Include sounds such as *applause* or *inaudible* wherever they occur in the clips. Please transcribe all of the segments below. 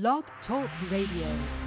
Blog Talk Radio.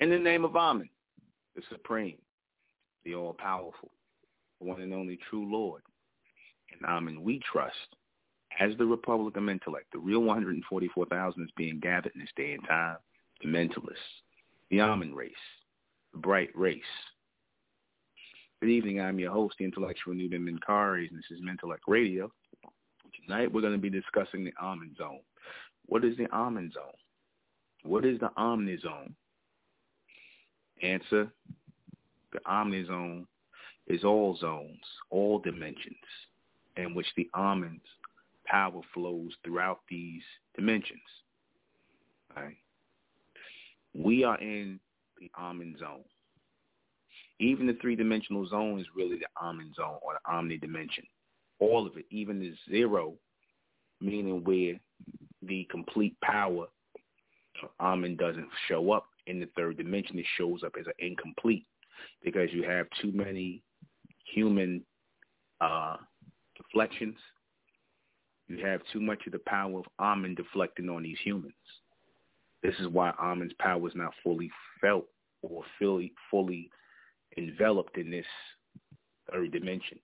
In the name of Amen, the Supreme, the All-Powerful, the one and only true Lord. And Amen we trust as the Republic of Mentellect, the real 144,000 is being gathered in this day and time, the mentalists, the Amen race, the bright race. Good evening. I'm your host, the intellectual Nuben Menkaryazz, and this is Mentellect Radio. Tonight we're going to be discussing the Amen Zone. What is the Amen Zone? What is the Omnizone? Answer, the Omnizone is all zones, all dimensions, in which the Amen's power flows throughout these dimensions. Right? We are in the Amen zone. Even the three-dimensional zone is really the Amen zone or the Omni dimension. All of it, even the zero, meaning where the complete power of Amen doesn't show up in the third dimension. It shows up as an incomplete because you have too many human uh, deflections. You have too much of the power of Amen deflecting on these humans. This is why Amen's power is not fully felt or fully fully enveloped in this third dimension.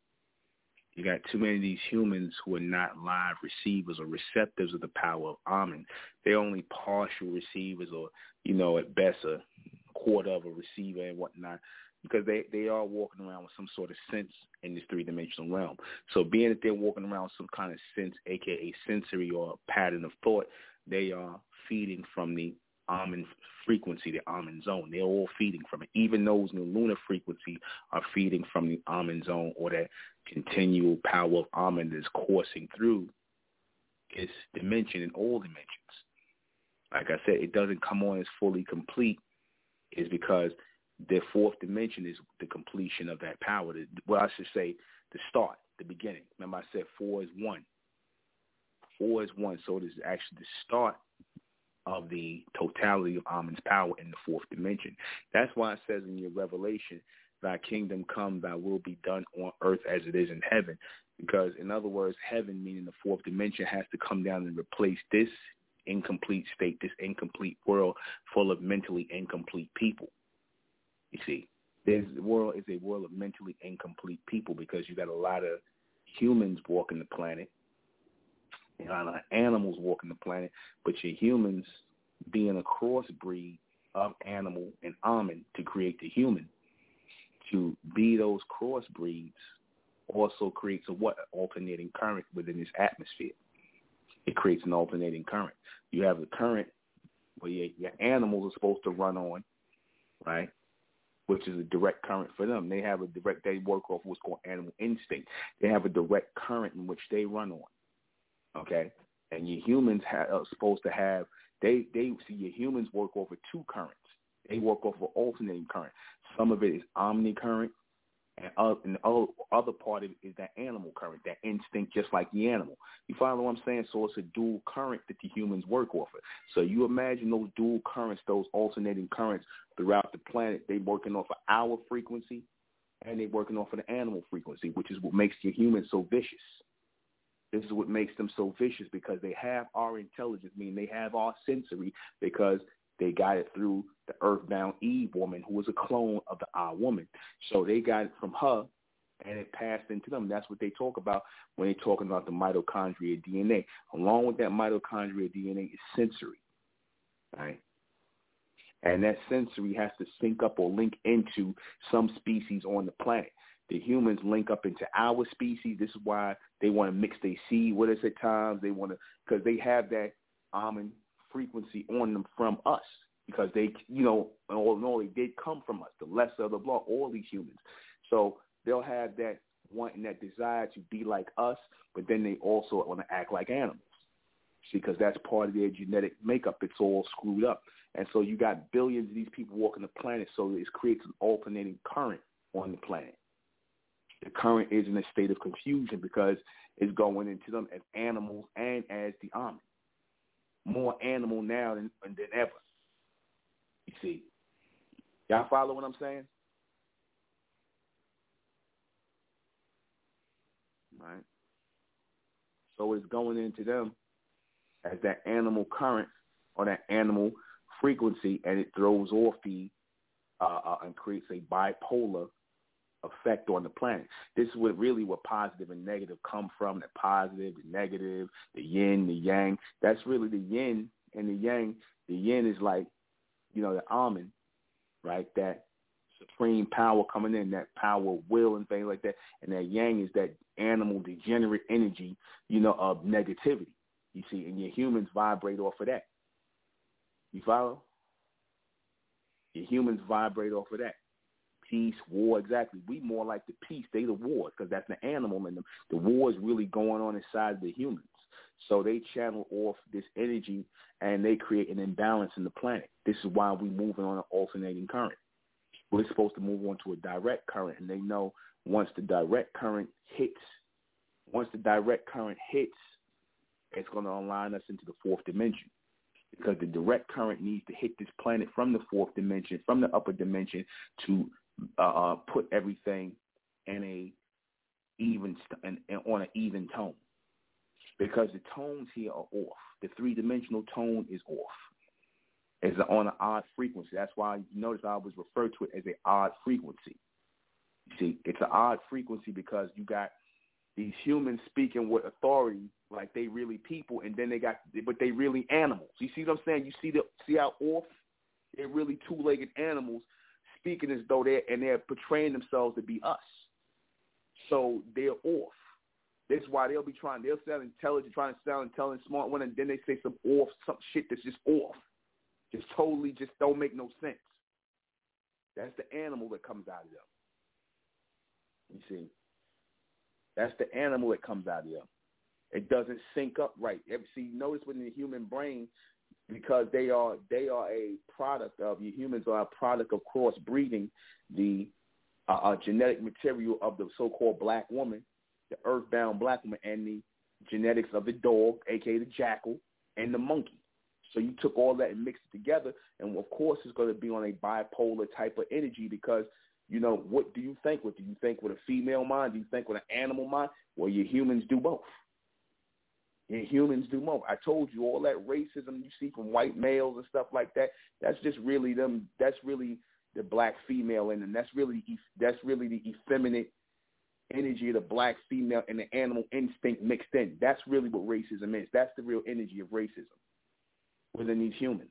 You got too many of these humans who are not live receivers or receptors of the power of Amen. They're only partial receivers or, you know, at best a quarter of a receiver and whatnot because they, they are walking around with some sort of sense in this three-dimensional realm. So being that they're walking around with some kind of sense, aka sensory or pattern of thought, they are feeding from the Amen frequency, the Amen zone. They're all feeding from it. Even those in the lunar frequency are feeding from the Amen zone or that continual power of Amun that's coursing through its dimension in all dimensions. Like I said, it doesn't come on as fully complete is because the fourth dimension is the completion of that power. Well, I should say the start, the beginning. Remember I said four is one. Four is one, so it is actually the start of the totality of Amun's power in the fourth dimension. That's why it says in your revelation, thy kingdom come, thy will be done on earth as it is in heaven. Because in other words, heaven, meaning the fourth dimension, has to come down and replace this incomplete state, this incomplete world full of mentally incomplete people. You see, this world is a world of mentally incomplete people because you got a lot of humans walking the planet you know, animals walking the planet, but your humans being a crossbreed of animal and Amen to create the human. To be those crossbreeds also creates a what alternating current within this atmosphere. It creates an alternating current. You have the current where your, your animals are supposed to run on, right? Which is a direct current for them. They have a direct. They work off what's called animal instinct. They have a direct current in which they run on okay? And your humans ha- are supposed to have they they see your humans work over two currents. They work off of alternating current. Some of it is omnicurrent, and, uh, and the other part of it is that animal current, that instinct, just like the animal. You follow what I'm saying? So it's a dual current that the humans work off of. So you imagine those dual currents, those alternating currents throughout the planet. They working off of our frequency, and they working off of the animal frequency, which is what makes the humans so vicious. This is what makes them so vicious because they have our intelligence, meaning they have our sensory because they got it through the earthbound Eve woman who was a clone of the Ah woman. So they got it from her and it passed into them. That's what they talk about when they're talking about the mitochondria DNA. Along with that mitochondria DNA is sensory, right? And that sensory has to sync up or link into some species on the planet the humans link up into our species. This is why they want to mix their seed with us at times. They want to because they have that Amen frequency on them from us because they, you know, all in all, they did come from us, the lesser of the blood, all these humans. So they'll have that wanting that desire to be like us, but then they also want to act like animals. See, because that's part of their genetic makeup. It's all screwed up. And so you got billions of these people walking the planet, so it creates an alternating current on the planet the current is in a state of confusion because it's going into them as animals and as the Amen. More animal now than, than ever. See. Y'all follow what I'm saying? Right. So it's going into them as that animal current or that animal frequency and it throws off the uh, uh, and creates a bipolar effect on the planet. This is what really what positive and negative come from, the positive, the negative, the yin, the yang. That's really the yin and the yang. The yin is like, you know, the Ahmen, right? That supreme power coming in, that power will and things like that. And that yang is that animal degenerate energy, you know, of negativity. You see, and your humans vibrate off of that. You follow? Your humans vibrate off of that peace, war, exactly. We more like the peace, they the wars, because that's the animal in them. The war is really going on inside the humans. So they channel off this energy and they create an imbalance in the planet. This is why we're moving on an alternating current. We're supposed to move on to a direct current, and they know once the direct current hits, once the direct current hits, it's going to align us into the fourth dimension because the direct current needs to hit this planet from the fourth dimension, from the upper dimension, to uh, uh, put everything in a even in, on an even tone because the tones here are off. The three dimensional tone is off. It's on an odd frequency. That's why you notice I always refer to it as an odd frequency. You see, it's an odd frequency because you got these humans speaking with authority like they really people, and then they got, but they really animals. You see what I'm saying? You see the see how off they're really two-legged animals, speaking as though they're and they're portraying themselves to be us. So they're off. That's why they'll be trying. They'll sound intelligent, trying to sound intelligent, smart one, and then they say some off, some shit that's just off, just totally just don't make no sense. That's the animal that comes out of them. You see, that's the animal that comes out of them. It doesn't sync up right. See, notice within the human brain, because they are they are a product of you humans are a product of crossbreeding the uh, uh, genetic material of the so-called black woman, the earthbound black woman, and the genetics of the dog, aka the jackal, and the monkey. So you took all that and mixed it together, and of course it's going to be on a bipolar type of energy because you know what do you think? What do you think with a female mind? Do you think with an animal mind? Well, you humans do both. And humans do more. I told you all that racism you see from white males and stuff like that. That's just really them. That's really the black female in them. That's really that's really the effeminate energy of the black female and the animal instinct mixed in. That's really what racism is. That's the real energy of racism within these humans.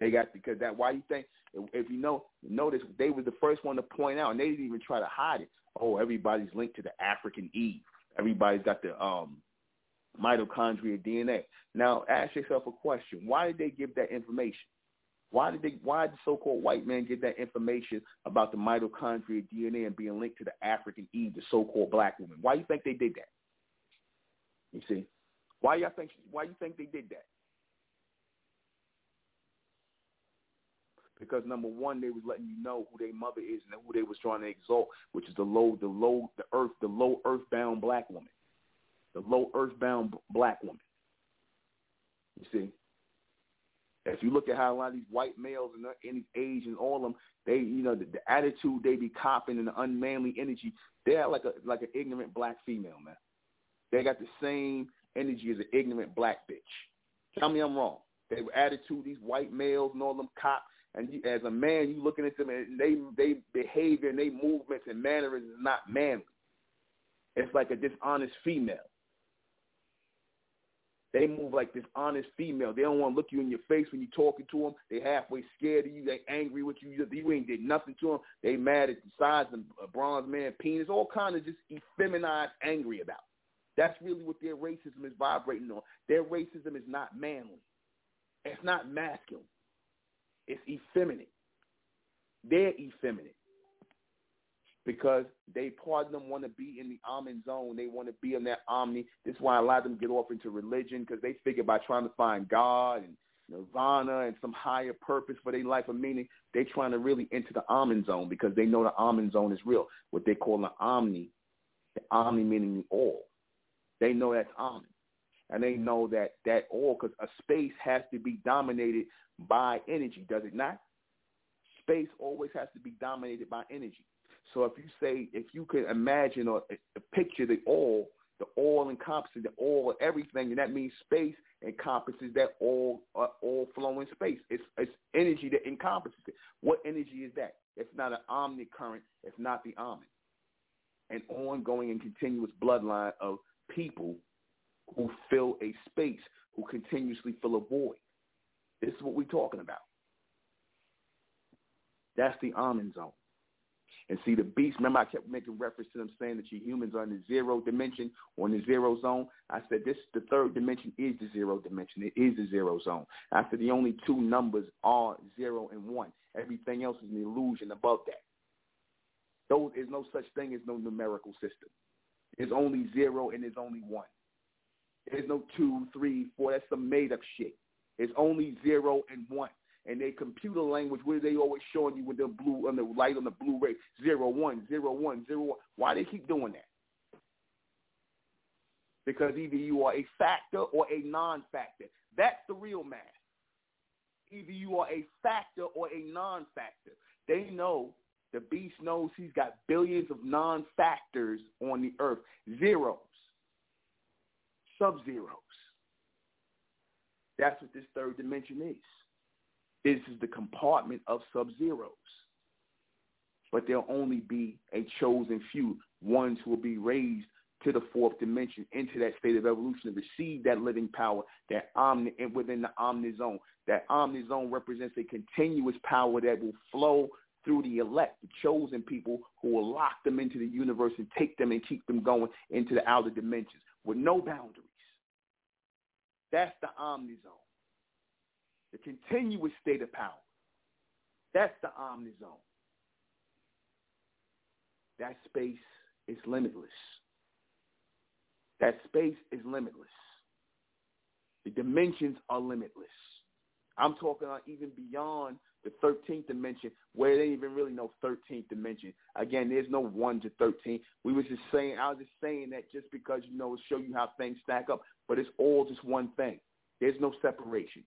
They got because that why you think if you know notice they were the first one to point out and they didn't even try to hide it. Oh, everybody's linked to the African Eve. Everybody's got the um mitochondria DNA. Now, ask yourself a question: Why did they give that information? Why did they? Why did so-called white man get that information about the mitochondria DNA and being linked to the African Eve, the so-called black woman? Why you think they did that? You see, why y'all think? Why you think they did that? Because number one, they was letting you know who their mother is and who they was trying to exalt, which is the low, the low, the earth, the low earthbound black woman the low earthbound black woman. You see, if you look at how a lot of these white males and uh, any age and all of them, they, you know, the, the attitude they be copping and the unmanly energy, they're like a like an ignorant black female, man. They got the same energy as an ignorant black bitch. Tell me I'm wrong. They attitude, these white males and all them cops, and you, as a man, you looking at them and they they behavior and they movements and mannerisms is not manly. It's like a dishonest female. They move like this honest female. They don't want to look you in your face when you're talking to them. They halfway scared of you. They angry with you. You ain't did nothing to them. They mad at the size of a bronze man penis. All kind of just effeminized, angry about. That's really what their racism is vibrating on. Their racism is not manly. It's not masculine. It's effeminate. They're effeminate because they part of them want to be in the Ahmen zone. They want to be in that omni. This is why a lot of them get off into religion because they figure by trying to find God and nirvana and some higher purpose for their life or meaning, they're trying to really enter the Ahmen zone because they know the Ahmen zone is real. What they call the omni, the omni meaning all. They know that's omni. And they know that that all, because a space has to be dominated by energy, does it not? Space always has to be dominated by energy. So if you say, if you could imagine or picture the all The all encompasses the all everything, and that means space encompasses that all uh, all flowing space. It's it's energy that encompasses it. What energy is that? It's not an omnicurrent. It's not the omni. An ongoing and continuous bloodline of people who fill a space, who continuously fill a void. This is what we're talking about. That's the Ahmen zone. And see the beast, remember I kept making reference to them saying that you humans are in the zero dimension or in the zero zone. I said this the third dimension is the zero dimension. It is the zero zone. I said the only two numbers are zero and one. Everything else is an illusion above that. Those is no such thing as no numerical system. There's only zero and there's only one. There's no two, three, four. That's some made up shit. It's only zero and one. And their computer language, what are they always showing you with the blue on the light on the Blu-ray? Zero one, zero one, zero one. Why they keep doing that? Because either you are a factor or a non-factor. That's the real math. Either you are a factor or a non-factor. They know the beast knows he's got billions of non-factors on the earth, zeros, sub-zeros. That's what this third dimension is. This is the compartment of sub-zeros. But there'll only be a chosen few, ones who will be raised to the fourth dimension, into that state of evolution, to receive that living power, that omni within the omnizone. That omnizone represents a continuous power that will flow through the elect, the chosen people who will lock them into the universe and take them and keep them going into the outer dimensions with no boundaries. That's the omnizone. The continuous state of power. That's the omnizone. That space is limitless. That space is limitless. The dimensions are limitless. I'm talking on even beyond the 13th dimension, where they even really know 13th dimension. Again, there's no 1 to 13. We was just saying, I was just saying that just because, you know, show you how things stack up, but it's all just one thing. There's no separation.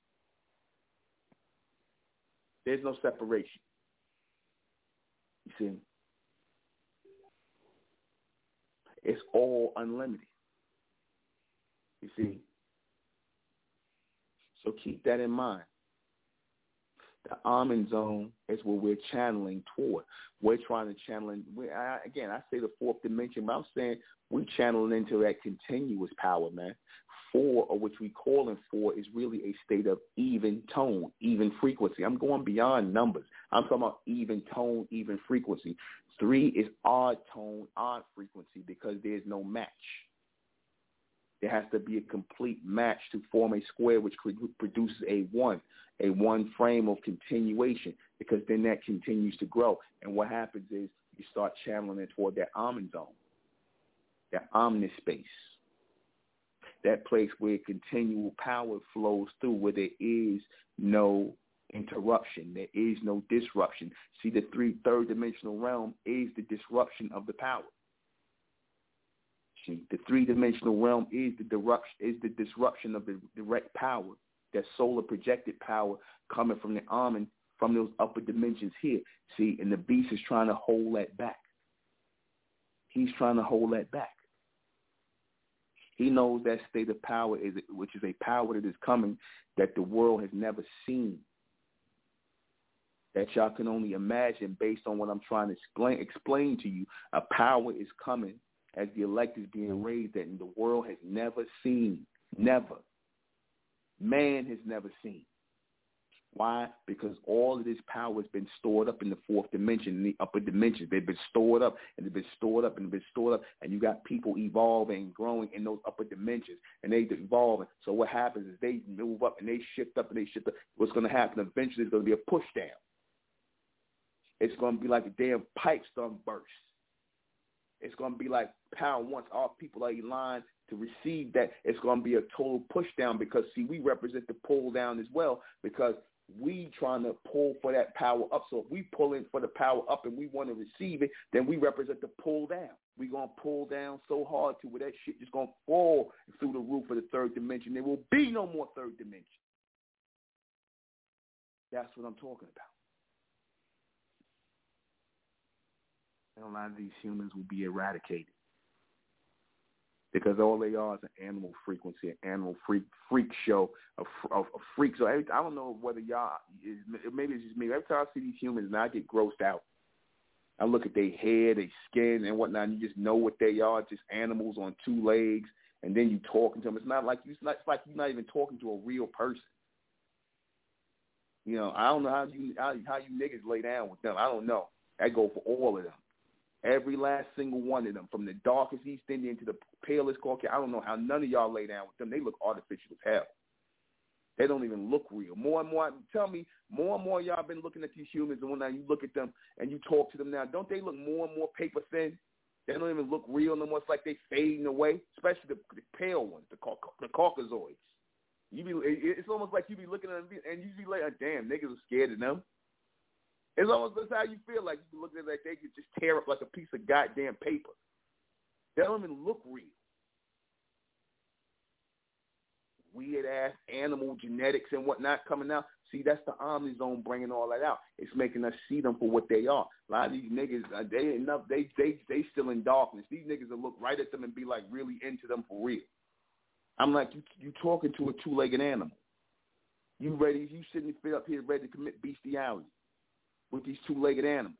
There's no separation. You see? It's all unlimited. You see? So keep that in mind. The Ahmen zone is what we're channeling toward. We're trying to channel in. I, again, I say the fourth dimension, but I'm saying we're channeling into that continuous power, man. Four, or which we call in four, is really a state of even tone, even frequency. I'm going beyond numbers. I'm talking about even tone, even frequency. Three is odd tone, odd frequency because there's no match. There has to be a complete match to form a square which produces a one, a one frame of continuation because then that continues to grow. And what happens is you start channeling it toward that Ahmen zone, that omnispace, that place where continual power flows through, where there is no interruption. There is no disruption. See, the three third dimensional realm is the disruption of the power. See, the three-dimensional realm is the disruption, is the disruption of the direct power, that solar projected power coming from the Ahmen, from those upper dimensions here. See, and the beast is trying to hold that back. He's trying to hold that back. He knows that state of power is, which is a power that is coming that the world has never seen. That y'all can only imagine based on what I'm trying to explain explain to you. A power is coming as the elect is being raised that the world has never seen. Never. Man has never seen. Why? Because all of this power has been stored up in the fourth dimension, in the upper dimensions. They've been stored up and they've been stored up and they've been stored up. And you got people evolving and growing in those upper dimensions and they evolving. So what happens is they move up and they shift up and they shift up. What's going to happen eventually is going to be a push down. It's going to be like a damn pipe storm burst it's going to be like pound once all people are aligned to receive that. It's going to be a total push down because, see, we represent the pull down as well because we trying to pull for that power up. So if we pull in for the power up and we want to receive it, then we represent the pull down. We're going to pull down so hard to where that shit just going to fall through the roof of the third dimension. There will be no more third dimension. That's what I'm talking about. and a lot of these humans will be eradicated. Because all they are is an animal frequency, an animal freak freak show, a, a, a freak. So every, I don't know whether y'all is, maybe it's just me. Every time I see these humans, and I get grossed out. I look at their hair, their skin, and whatnot. And you just know what they are, just animals on two legs. And then you talking to them. It's not like you. It's, it's like you're not even talking to a real person. You know, I don't know how you how, how you niggas lay down with them. I don't know. I go for all of them. Every last single one of them, from the darkest East Indian to the palest Caucasian. I don't know how none of y'all lay down with them. They look artificial as hell. They don't even look real. More and more, tell me, more and more y'all been looking at these humans, and when now you look at them and you talk to them now, don't they look more and more paper thin? They don't even look real no more. It's like they fading away, especially the, the pale ones, the, Caucasoids. You be, it's almost like you be looking at them and you be like, oh, damn, niggas are scared of them. It's almost that's how you feel like you look at like they could just tear up like a piece of goddamn paper. They don't even look real. Weird ass animal genetics and whatnot coming out. See, that's the Ahmen zone bringing all that out. It's making us see them for what they are. A lot of these niggas, uh, they enough. They they they still in darkness. These niggas will look right at them and be like really into them for real. I'm like you. You talking to a two-legged animal. You ready? You sitting fit up here ready to commit bestiality with these two-legged animals.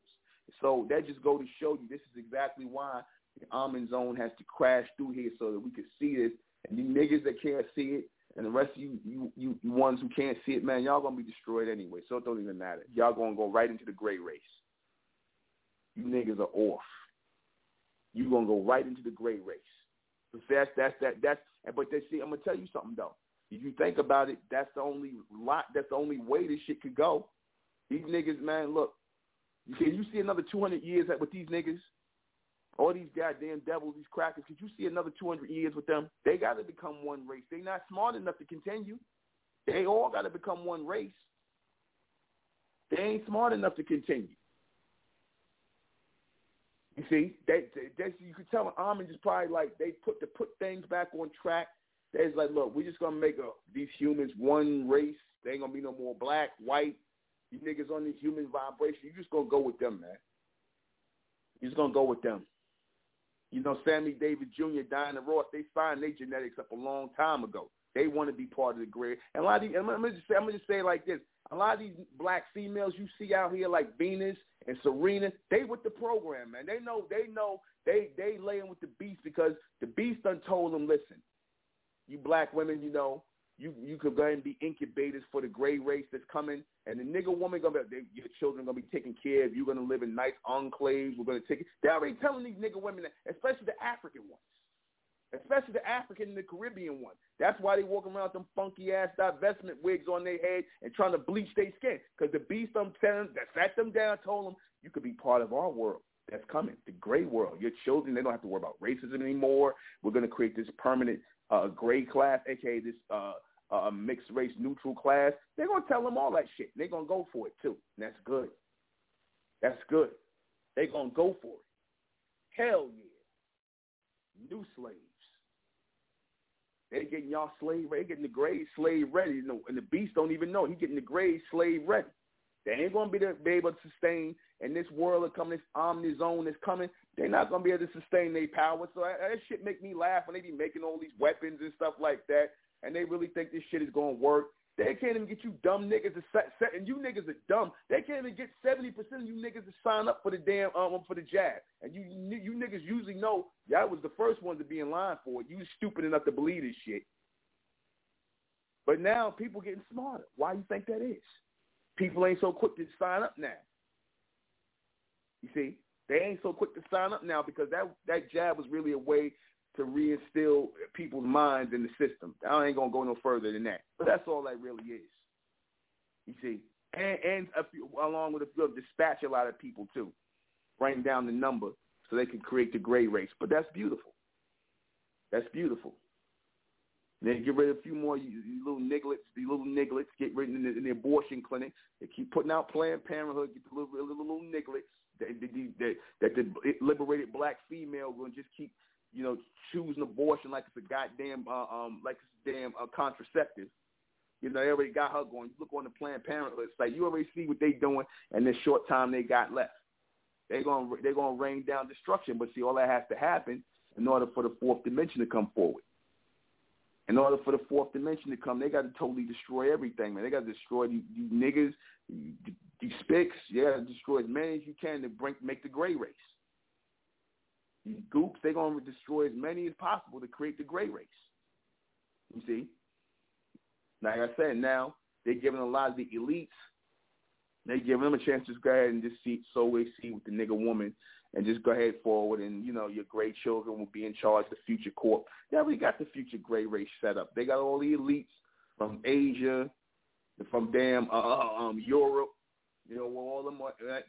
So that just go to show you this is exactly why the Ahmen zone has to crash through here so that we can see this. And the niggas that can't see it, and the rest of you, you, you, you ones who can't see it, man, y'all gonna be destroyed anyway. So it don't even matter. Y'all gonna go right into the gray race. You niggas are off. You gonna go right into the gray race. But that's that's that that's. But they see, I'm gonna tell you something though. If you think about it, that's the only lot. That's the only way this shit could go. These niggas, man, look. Can you see another 200 years with these niggas? All these goddamn devils, these crackers. Could you see another 200 years with them? They got to become one race. They not smart enough to continue. They all got to become one race. They ain't smart enough to continue. You see, they, they, you could tell Ahmen is probably like they put to put things back on track. They's like, look, we're just gonna make a, these humans one race. They ain't gonna be no more black, white, you niggas on the human vibration, you just gonna go with them, man. You just gonna go with them. You know, Sammy Davis Jr., Diana Ross, they signed their genetics up a long time ago. They want to be part of the grid. And a lot of these, I'm gonna just say, I'm gonna just say like this: a lot of these black females you see out here, like Venus and Serena, they with the program, man. They know, they know, they they laying with the beast because the beast done told them, listen, you black women, you know, you you could and be incubators for the gray race that's coming, and the nigga woman gonna be they, your children gonna be taken care of. You're gonna live in nice enclaves. We're gonna take it. They're already telling these nigga women that, especially the African ones, especially the African and the Caribbean ones. That's why they walk around with them funky ass divestment wigs on their head and trying to bleach their skin. Because the beast I'm telling that sat them down, told them you could be part of our world that's coming, the gray world. Your children, they don't have to worry about racism anymore. We're going to create this permanent uh, gray class, aka this uh, a mixed race neutral class, they're gonna tell them all that shit. They're gonna go for it too. And that's good. That's good. They're gonna go for it. Hell yeah. New slaves. They're getting y'all slave ready. They're getting the gray slave ready. And the beast don't even know. He's getting the gray slave ready. They ain't gonna be, to, be able to sustain in this world of coming, this Ahmen zone that's coming. They're not gonna be able to sustain their power. So that, that shit make me laugh when they be making all these weapons and stuff like that and they really think this shit is going to work. They can't even get you dumb niggas to set, set and you niggas are dumb. They can't even get seventy percent of you niggas to sign up for the damn um for the jab. And you you niggas usually know y'all was the first ones to be in line for it. You stupid enough to believe this shit. But now people getting smarter. Why you think that is? People ain't so quick to sign up now. You see, they ain't so quick to sign up now because that that jab was really a way to reinstill people's minds in the system. I ain't gonna go no further than that. But that's all that really is. You see, and, and few, along with a few, dispatch a lot of people too, bring down the number so they can create the gray race. But that's beautiful. That's beautiful. Then get rid of a few more you, you little nigglets, the little nigglets. Get rid of the, in the abortion clinic. They keep putting out Planned Parenthood. Get the little little, little nigglets that, that, that, that the liberated black female will just keep you know, choosing abortion like it's a goddamn, uh, um, like it's a damn uh, contraceptive. You know, they already got her going. You look on the Planned Parenthood site, you already see what they doing and the short time they got left. They're gonna they're gonna rain down destruction, but see, all that has to happen in order for the fourth dimension to come forward. In order for the fourth dimension to come, they got to totally destroy everything, man. They got to destroy these, these niggas, these spics. Yeah, destroy as many as you can to bring, make the gray race. These goops, they're going to destroy as many as possible to create the gray race. You see? Like I said, now they're giving a lot of the elites, they're giving them a chance to go ahead and just see, sow a seed with the nigga woman and just go ahead forward and, you know, your great children will be in charge of the future court. They already got the future gray race set up. They got all the elites from Asia, from damn uh, uh um Europe, you know, all them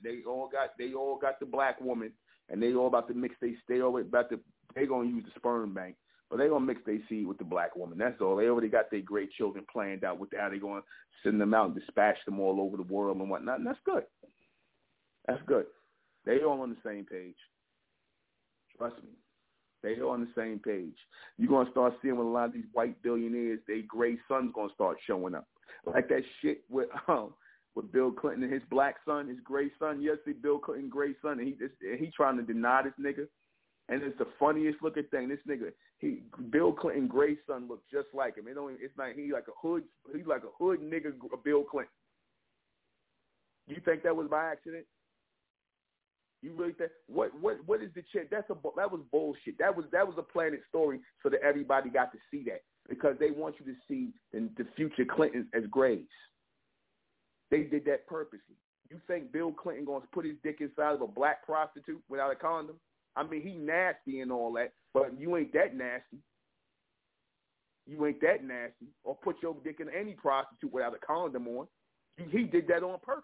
they all got they all got the black woman and they all about to mix they stay over about to they gonna use the sperm bank. But they gonna mix their seed with the black woman. That's all. They already got their great children planned out with how they gonna send them out and dispatch them all over the world and whatnot. And that's good. That's good. They all on the same page. Trust me. They all on the same page. You're gonna start seeing with a lot of these white billionaires, their gray son's gonna start showing up. Like that shit with *laughs* um with Bill Clinton and his black son, his gray son. Yes, see Bill Clinton gray son, and he just, he trying to deny this nigga. And it's the funniest looking thing. This nigga, he Bill Clinton gray son looks just like him. It don't. It's like he like a hood. He's like a hood nigga. Bill Clinton. You think that was by accident? You really think what what what is the shit? That's a that was bullshit. That was that was a planted story so that everybody got to see that because they want you to see the, the future Clintons as grays. They did that purposely. You think Bill Clinton going to put his dick inside of a black prostitute without a condom? I mean, he nasty and all that, but you ain't that nasty. You ain't that nasty. Or put your dick in any prostitute without a condom on. He did that on purpose.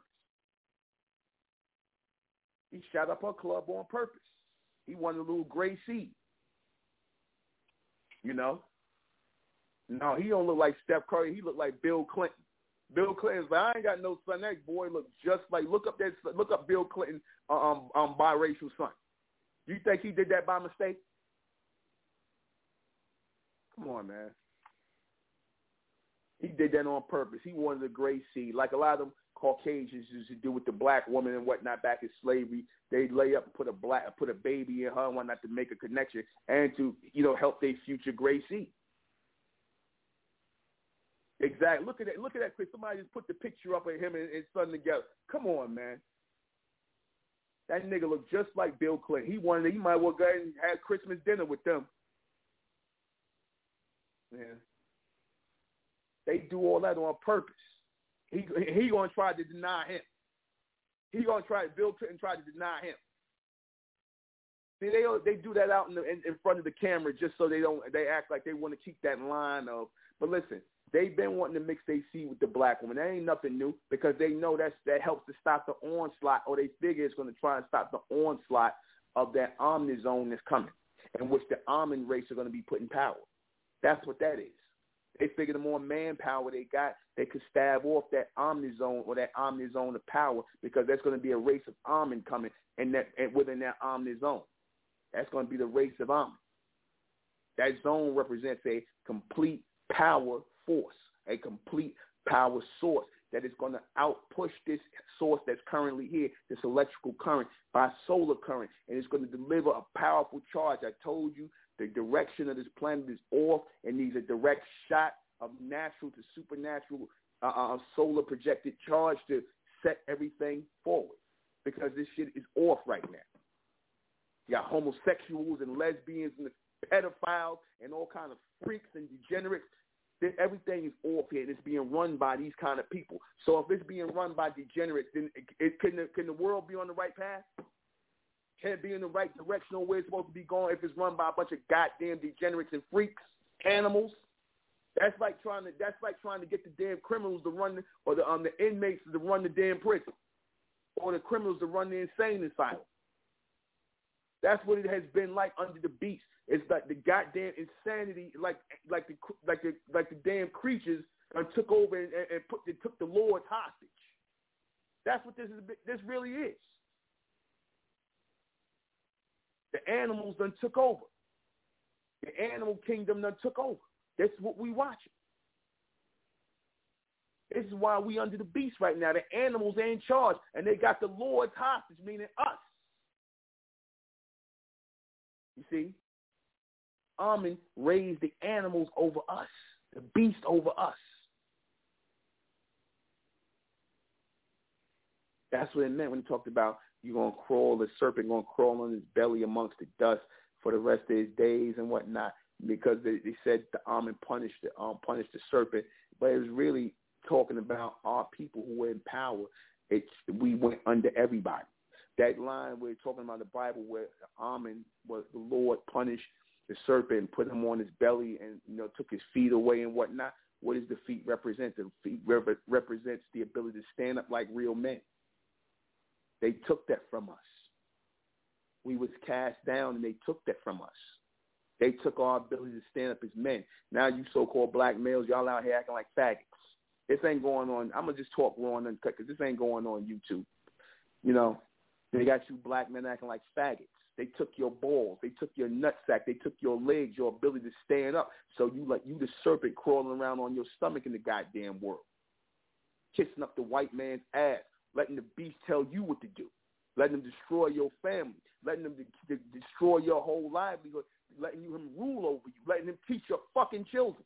He shot up her club on purpose. He wanted a little gray seed. You know? No, he don't look like Steph Curry. He look like Bill Clinton. Bill Clinton's like, I ain't got no son. That boy look just like look up that look up Bill Clinton um um biracial son. You think he did that by mistake? Come on, man. He did that on purpose. He wanted a gray seed, like a lot of them Caucasians used to do with the black woman and whatnot back in slavery. They lay up and put a black put a baby in her and whatnot to make a connection and to you know help their future gray seed. Exactly. Look at that. Look at that, Chris. Somebody just put the picture up of him and his son together. Come on, man. That nigga look just like Bill Clinton. He wanted. He might well go and have Christmas dinner with them. Yeah. They do all that on purpose. He he gonna try to deny him. He gonna try. Bill Clinton try to deny him. See, they they do that out in, the, in in front of the camera just so they don't. They act like they want to keep that line of. But listen, They've been wanting to mix their seed with the black woman. That ain't nothing new because they know that's, that helps to stop the onslaught or they figure it's going to try and stop the onslaught of that Ahmen zone that's coming in which the Ahmen race are going to be put in power. That's what that is. They figure the more manpower they got, they could stab off that Ahmen zone or that Ahmen zone of power because there's going to be a race of Ahmen coming in that and within that Ahmen zone. That's going to be the race of Ahmen. That zone represents a complete power force, a complete power source that is going to outpush this source that's currently here, this electrical current, by solar current, and it's going to deliver a powerful charge. I told you the direction of this planet is off and needs a direct shot of natural to supernatural uh, uh, solar projected charge to set everything forward because this shit is off right now. You got homosexuals and lesbians and pedophiles and all kind of freaks and degenerates everything is off here and it's being run by these kind of people. So if it's being run by degenerates, then it, it, can, the, can the world be on the right path? Can it be in the right direction on where it's supposed to be going if it's run by a bunch of goddamn degenerates and freaks, animals? That's like trying to that's like trying to get the damn criminals to run or the um the inmates to run the damn prison, or the criminals to run the insane asylum. That's what it has been like under the beast. It's like the goddamn insanity, like like the like the like the damn creatures took over and, and put they took the Lord hostage. That's what this is. This really is. The animals done took over. The animal kingdom done took over. That's what we watching. This is why we under the beast right now. The animals are in charge, and they got the Lord's hostage, meaning us. You see, Ahmen raised the animals over us, the beast over us. That's what it meant when he talked about you're going to crawl, the serpent going to crawl on his belly amongst the dust for the rest of his days and whatnot because they, they said the Ahmen punished the, um, punished the serpent. But it was really talking about our people who were in power. It's, we went under everybody. That line we're talking about the Bible where Ahmen was the Lord punished the serpent, put him on his belly, and you know took his feet away and whatnot. What does the feet represent? The feet rep- represents the ability to stand up like real men. They took that from us. We was cast down, and they took that from us. They took our ability to stand up as men. Now you so-called black males, y'all out here acting like faggots. This ain't going on. I'm gonna just talk raw and uncut because this ain't going on YouTube. You know, they got you black men acting like faggots. They took your balls. They took your nutsack. They took your legs, your ability to stand up. So you like you the serpent crawling around on your stomach in the goddamn world, kissing up the white man's ass, letting the beast tell you what to do, letting them destroy your family, letting them de- de- destroy your whole livelihood, letting you him rule over you, letting him teach your fucking children,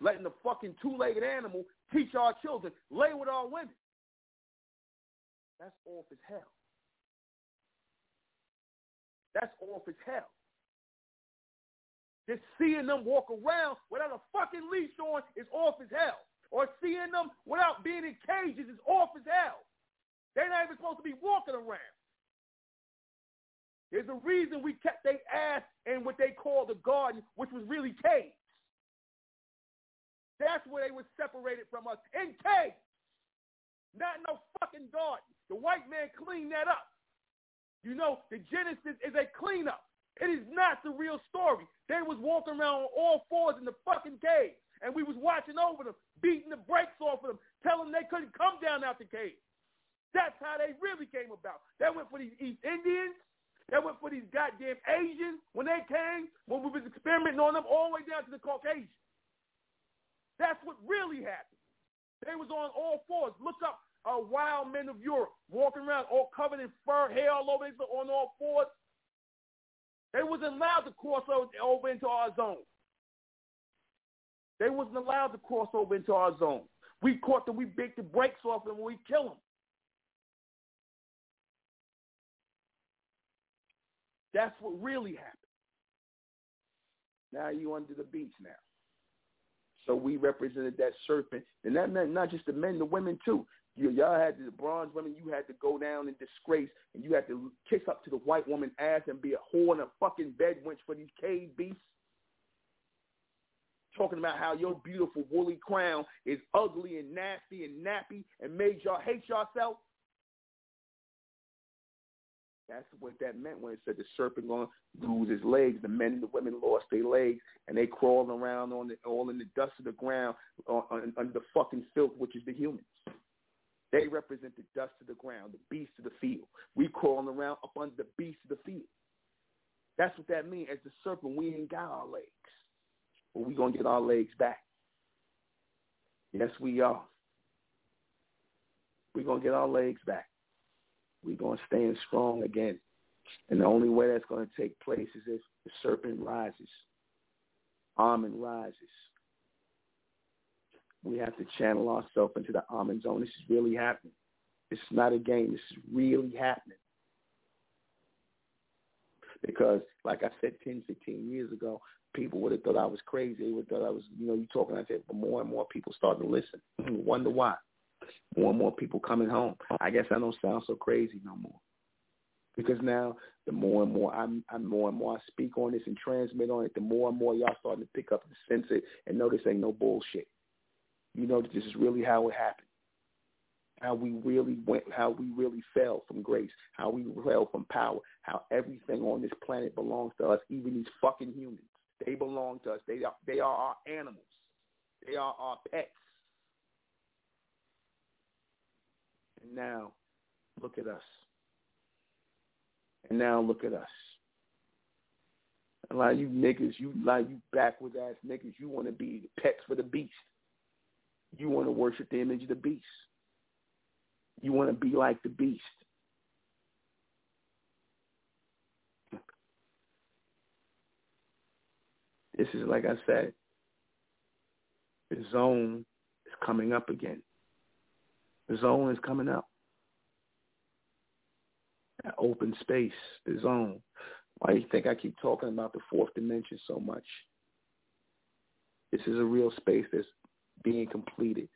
letting the fucking two-legged animal teach our children, lay with our women. That's off as hell. That's off as hell. Just seeing them walk around without a fucking leash on is off as hell. Or seeing them without being in cages is off as hell. They're not even supposed to be walking around. There's a reason we kept their ass in what they call the garden, which was really caves. That's where they were separated from us, in caves. Not in no fucking garden. The white man cleaned that up. You know, the Genesis is a cleanup. It is not the real story. They was walking around on all fours in the fucking cave, and we was watching over them, beating the brakes off of them, telling them they couldn't come down out the cave. That's how they really came about. They went for these East Indians. They went for these goddamn Asians when they came, when we was experimenting on them all the way down to the Caucasians. That's what really happened. They was on all fours. Look up uh, wild men of Europe walking around all covered in fur, hair all over, on all fours. They wasn't allowed to cross over into our zone. They wasn't allowed to cross over into our zone. We caught them. We beat the brakes off them. We kill them. That's what really happened. Now you under the beach now. So we represented that serpent, and that meant not just the men, the women too. You, y'all had the bronze women. You had to go down in disgrace, and you had to kiss up to the white woman ass and be a whore and a fucking bed wench for these cave beasts. Talking about how your beautiful woolly crown is ugly and nasty and nappy and made y'all hate yourself. That's what that meant when it said the serpent going to lose his legs. The men and the women lost their legs, and they crawled around on the, all in the dust of the ground on, on, on the fucking filth, which is the humans. They represent the dust of the ground, the beast of the field. We crawling around up under the beast of the field. That's what that means. As the serpent, we ain't got our legs. But we going to get our legs back. Yes, we are. We're going to get our legs back. We're going to stand strong again. And the only way that's going to take place is if the serpent rises. Ahmen rises we have to channel ourselves into the Ahmen zone. This is really happening. This is not a game. This is really happening. Because, like I said 10, 15 years ago, people would have thought I was crazy. They would have thought I was, you know, you talking. I said, but more and more people starting to listen. Mm-hmm. Wonder why. More and more people coming home. I guess I don't sound so crazy no more. Because now, the more and more I'm, I'm more and more I speak on this and transmit on it, the more and more y'all starting to pick up and sense it and this ain't no bullshit you know that this is really how it happened. How we really went, how we really fell from grace, how we fell from power, how everything on this planet belongs to us, even these fucking humans. They belong to us. They are, they are our animals. They are our pets. And now, look at us. And now look at us. A lot of you niggas, you a lot of you backwards ass niggas, you want to be pets for the beast. Worship the image of the beast. You want to be like the beast. This is like I said, the zone is coming up again. The zone is coming up. That open space, the zone. Why do you think I keep talking about the fourth dimension so much? This is a real space that's being completed,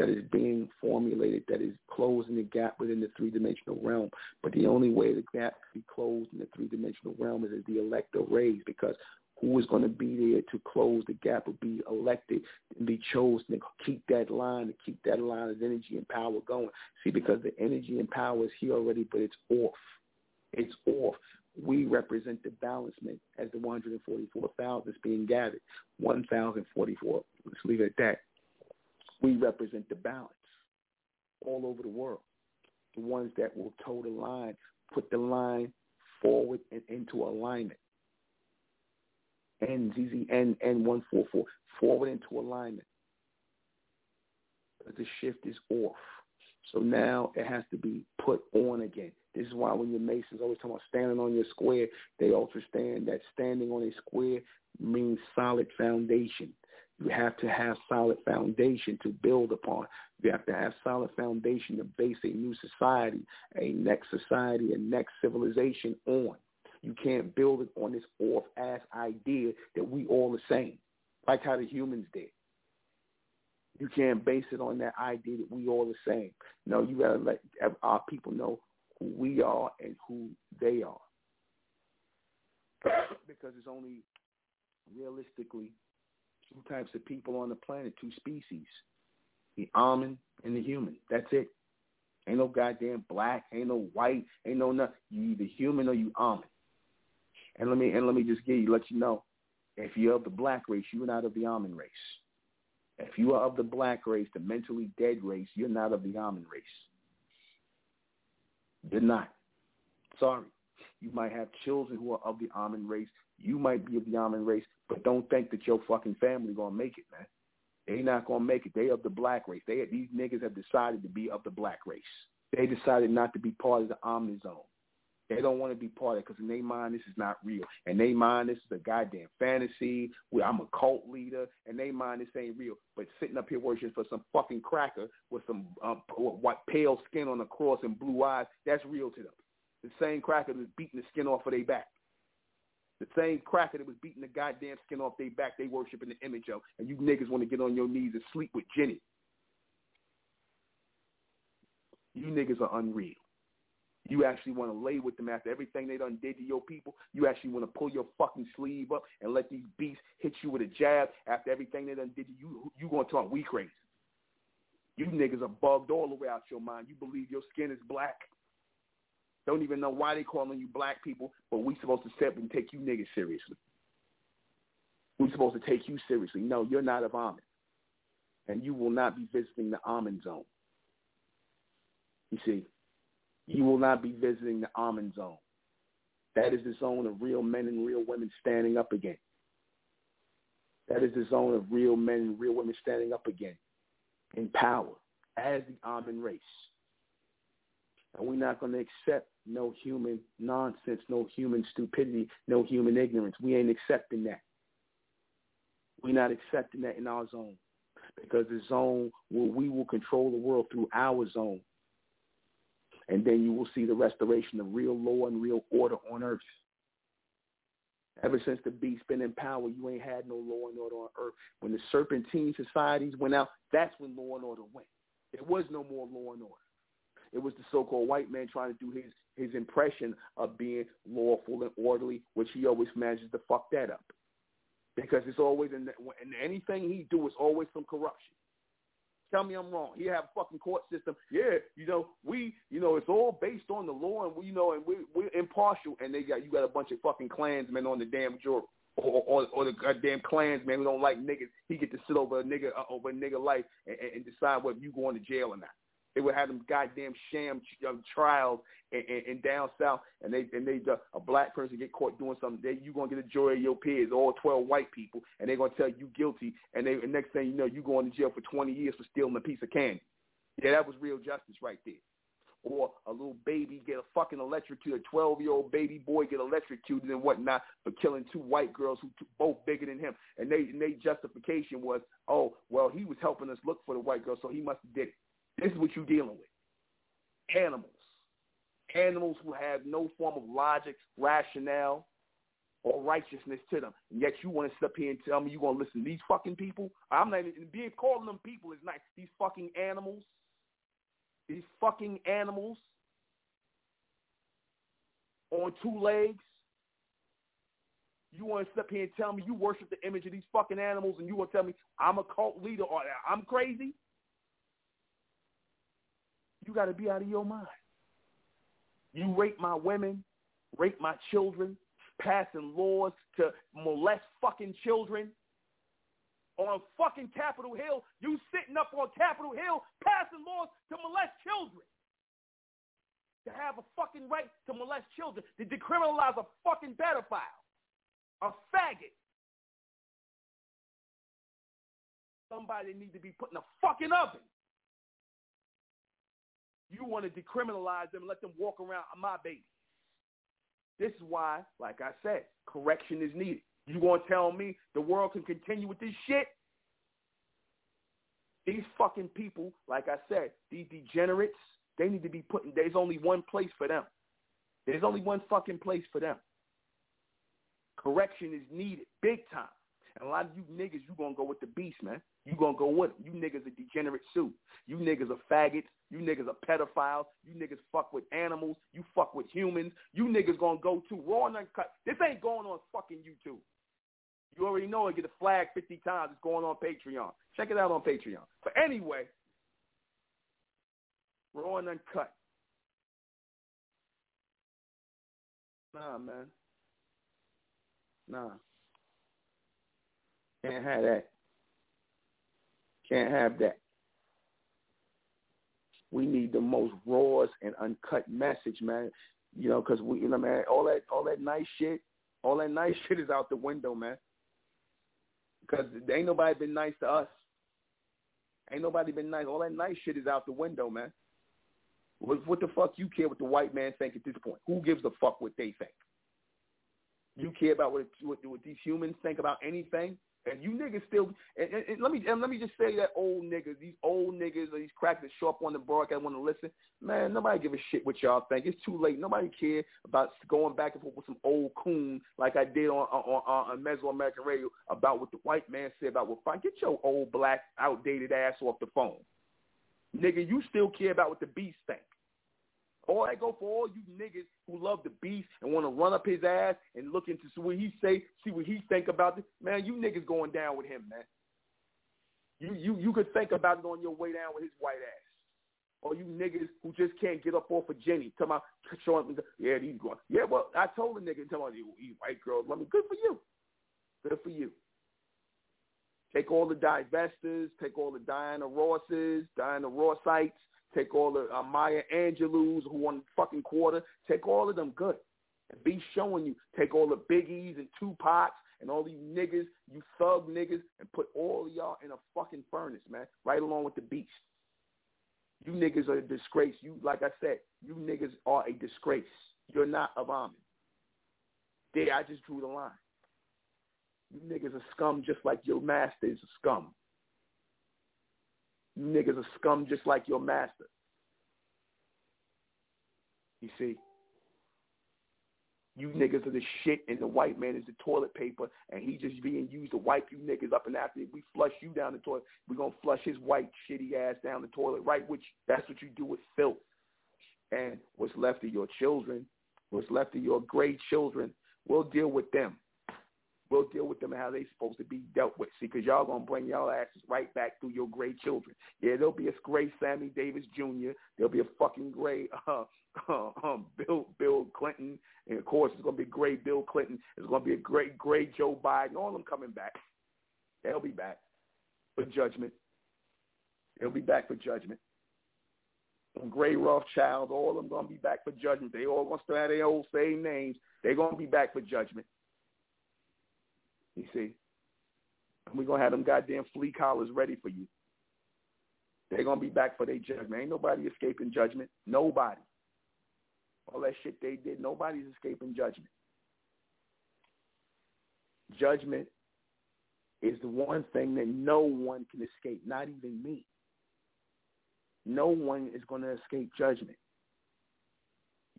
that is being formulated, that is closing the gap within the three-dimensional realm. But the only way the gap can be closed in the three-dimensional realm is the elector rays because who is going to be there to close the gap or be elected and be chosen to keep that line, to keep that line of energy and power going. See, because the energy and power is here already, but it's off. It's off. We represent the balancement as the 144,000 is being gathered. 1,044. Let's leave it at that. We represent the balance all over the world. The ones that will toe the line, put the line forward and into alignment. NZZ N N144 forward into alignment. But the shift is off. So now it has to be put on again. This is why when your Masons always talk about standing on your square, they also stand that standing on a square means solid foundation. You have to have solid foundation to build upon. You have to have solid foundation to base a new society, a next society, a next civilization on. You can't build it on this off-ass idea that we all the same, like how the humans did. You can't base it on that idea that we all the same. No, you gotta let our people know who we are and who they are. *coughs* because it's only realistically two types of people on the planet, two species. The Ahmen and the human. That's it. Ain't no goddamn black, ain't no white, ain't no nothing. You either human or you Ahmen. And let me and let me just give you let you know, if you're of the black race, you're not of the Ahmen race. If you are of the black race, the mentally dead race, you're not of the Ahmen race. You're not. Sorry. You might have children who are of the Ahmen race. You might be of the Ahmen race, but don't think that your fucking family gonna make it, man. They not gonna make it. They of the black race. They these niggas have decided to be of the black race. They decided not to be part of the Ahmen zone. They don't want to be part of it because in their mind this is not real. In their mind this is a goddamn fantasy. I'm a cult leader. In their mind this ain't real. But sitting up here worshiping for some fucking cracker with some um, what pale skin on the cross and blue eyes, that's real to them. The same cracker that's beating the skin off of their back. The same cracker that was beating the goddamn skin off their back, they worshiping the image of. And you niggas want to get on your knees and sleep with Jenny. You niggas are unreal. You actually want to lay with them after everything they done did to your people. You actually want to pull your fucking sleeve up and let these beasts hit you with a jab after everything they done did to you. You going to talk we crazy. You niggas are bugged all the way out your mind. You believe your skin is black. Don't even know why they calling you black people, but we supposed to step and take you niggas seriously. We supposed to take you seriously. No, you're not of Ahmen. And you will not be visiting the Ahmen zone. You see, you will not be visiting the Ahmen zone. That is the zone of real men and real women standing up again. That is the zone of real men and real women standing up again in power as the Ahmen race. And we're not going to accept no human nonsense, no human stupidity, no human ignorance. We ain't accepting that. We're not accepting that in our zone because the zone where we will control the world through our zone and then you will see the restoration of real law and real order on earth. Ever since the beast been in power, you ain't had no law and order on earth. When the serpentine societies went out, that's when law and order went. There was no more law and order. It was the so-called white man trying to do his his impression of being lawful and orderly, which he always manages to fuck that up. Because it's always in, the, in anything he do is always some corruption. Tell me I'm wrong. He have a fucking court system. Yeah, you know, we, you know, it's all based on the law, and we, you know, and we, we're impartial. And they got you got a bunch of fucking Klansmen on the damn jury, or, or, or the goddamn Klansman who don't like niggas. He get to sit over a nigga uh, over a nigga life and, and decide whether you going to jail or not. They would have them goddamn sham um, trials in, in, in down south, and they and they a black person get caught doing something. They you gonna get a jury of your peers, all twelve white people, and they gonna tell you guilty, and they and next thing you know, you going to jail for twenty years for stealing a piece of candy. Yeah, that was real justice right there. or a little baby get a fucking electrocuted, a 12-year-old baby boy get electrocuted and whatnot for killing two white girls who t- both bigger than him. And they and they justification was, oh, well, he was helping us look for the white girl, so he must have did it. This is what you're dealing with. Animals. Animals who have no form of logic, rationale, or righteousness to them. And yet you want to sit up here and tell me you're going to listen to these fucking people? I'm not even, being calling them people is nice. These fucking animals these fucking animals on two legs. You want to sit here and tell me you worship the image of these fucking animals and you want to tell me I'm a cult leader or I'm crazy? You got to be out of your mind. You rape my women, rape my children, passing laws to molest fucking children, on fucking Capitol Hill. You sitting up on Capitol Hill passing laws to molest children. To have a fucking right to molest children. To decriminalize a fucking pedophile. A faggot. Somebody need to be put in a fucking oven. You want to decriminalize them and let them walk around uh, my baby. This is why, like I said, correction is needed. You gonna tell me the world can continue with this shit? These fucking people, like I said, these degenerates, they need to be put in, there's only one place for them. There's only one fucking place for them. Correction is needed, big time. And a lot of you niggas, you gonna go with the beast, man. You gonna go with them. You niggas are degenerate too. You niggas are faggots. You niggas are pedophiles. You niggas fuck with animals. You fuck with humans. You niggas gonna go to raw and uncut. This ain't going on fucking YouTube. You already know it. Get a flag 50 times. It's going on Patreon. Check it out on Patreon. But anyway, raw and uncut. Nah, man. Nah. Can't have that. Can't have that. We need the most raw and uncut message, man. You know, because we, you know, man, all that, all that nice shit, all that nice *laughs* shit is out the window, man. Because ain't nobody been nice to us. Ain't nobody been nice. All that nice shit is out the window, man. What, what the fuck you care what the white man think at this point? Who gives a fuck what they think? You care about what, what, what these humans think about anything? And you niggas still and, and, and let me and let me just say that old niggas, these old niggas these cracks that show up on the broadcast want to listen, man, nobody give a shit what y'all think. It's too late. Nobody care about going back and forth with some old coon like I did on on, on, on Mesoamerican radio about what the white man said about what fine. Get your old black outdated ass off the phone. Nigga, you still care about what the beast think. All I go for all you niggas who love the beast and want to run up his ass and look into see what he say, see what he think about this. Man, you niggas going down with him, man. You you you could think about it on your way down with his white ass. Or you niggas who just can't get up off of Jenny. Tell my showing yeah, he's going. Yeah, well, I told the nigga, tell me, you white girls love me. Good for you. Good for you. Take all the divestors, take all the Diana Rosses, Diana Rossites, Take all the uh, Maya Angelou's who won fucking quarter. Take all of them good. And be showing you. Take all the Biggies and Tupacs and all these niggas, you thug niggas, and put all y'all in a fucking furnace, man. Right along with the beast. You niggas are a disgrace. You, like I said, you niggas are a disgrace. You're not a vomit. There, I just drew the line. You niggas are scum just like your master is a scum. You niggas are scum just like your master. You see? You hmm. niggas are the shit and the white man is the toilet paper and he just being used to wipe you niggas up and after we flush you down the toilet, we're going to flush his white shitty ass down the toilet, right? Which that's what you do with filth. And what's left of your children, what's left of your great children, we'll deal with them. We'll deal with them how they're supposed to be dealt with. See, because y'all going to bring y'all asses right back through your great children. Yeah, there'll be a great Sammy Davis Jr. There'll be a fucking great *laughs* uh, uh, um, Bill Bill Clinton. And, of course, it's going to be great Bill Clinton. It's going to be a great, great Joe Biden. All of them coming back. They'll be back for judgment. They'll be back for judgment. And Gray Rothschild, all of them going to be back for judgment. They all going to have their old same names. They're going to be back for judgment. You see? And we're going to have them goddamn flea collars ready for you. They're gonna be back for their judgment. Ain't nobody escaping judgment. Nobody. All that shit they did, nobody's escaping judgment. Judgment is the one thing that no one can escape, not even me. No one is going to escape judgment.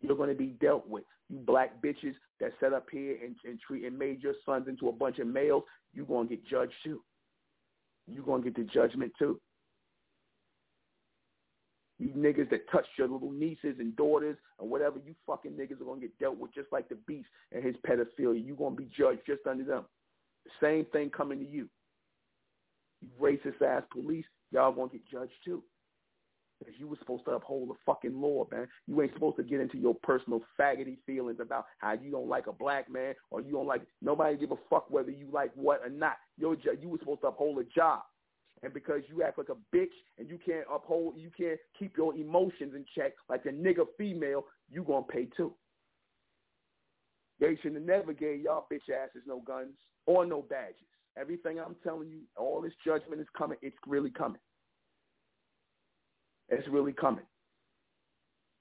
You're going to be dealt with. You black bitches that set up here and, and treat and made your sons into a bunch of males, you're going to get judged too. You're going to get the judgment too. You niggas that touch your little nieces and daughters and whatever, you fucking niggas are going to get dealt with just like the beast and his pedophilia. You're going to be judged just under them. Same thing coming to you. You racist ass police, y'all going to get judged too. You were supposed to uphold the fucking law, man. You ain't supposed to get into your personal faggoty feelings about how you don't like a black man or you don't like nobody give a fuck whether you like what or not. Your you were supposed to uphold a job. And because you act like a bitch and you can't uphold, you can't keep your emotions in check like a nigga female, you gonna pay too. They should have never gave y'all bitch asses no guns or no badges. Everything I'm telling you, all this judgment is coming. It's really coming. It's really coming.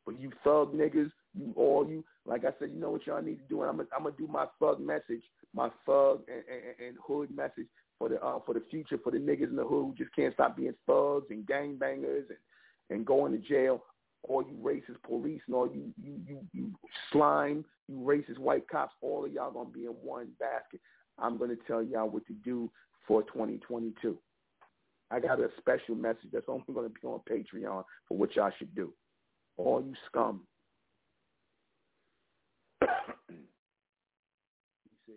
But you thug niggas, you all you, like I said, you know what y'all need to do. And I'm gonna, I'm do my thug message, my thug and, and, and hood message for the uh, for the future for the niggas in the hood who just can't stop being thugs and gangbangers and and going to jail. All you racist police and all you you you, you slime, you racist white cops, all of y'all gonna be in one basket. I'm gonna tell y'all what to do for 2022. I got a special message that's only going to be on Patreon for what y'all should do. Oh. All you scum. you see,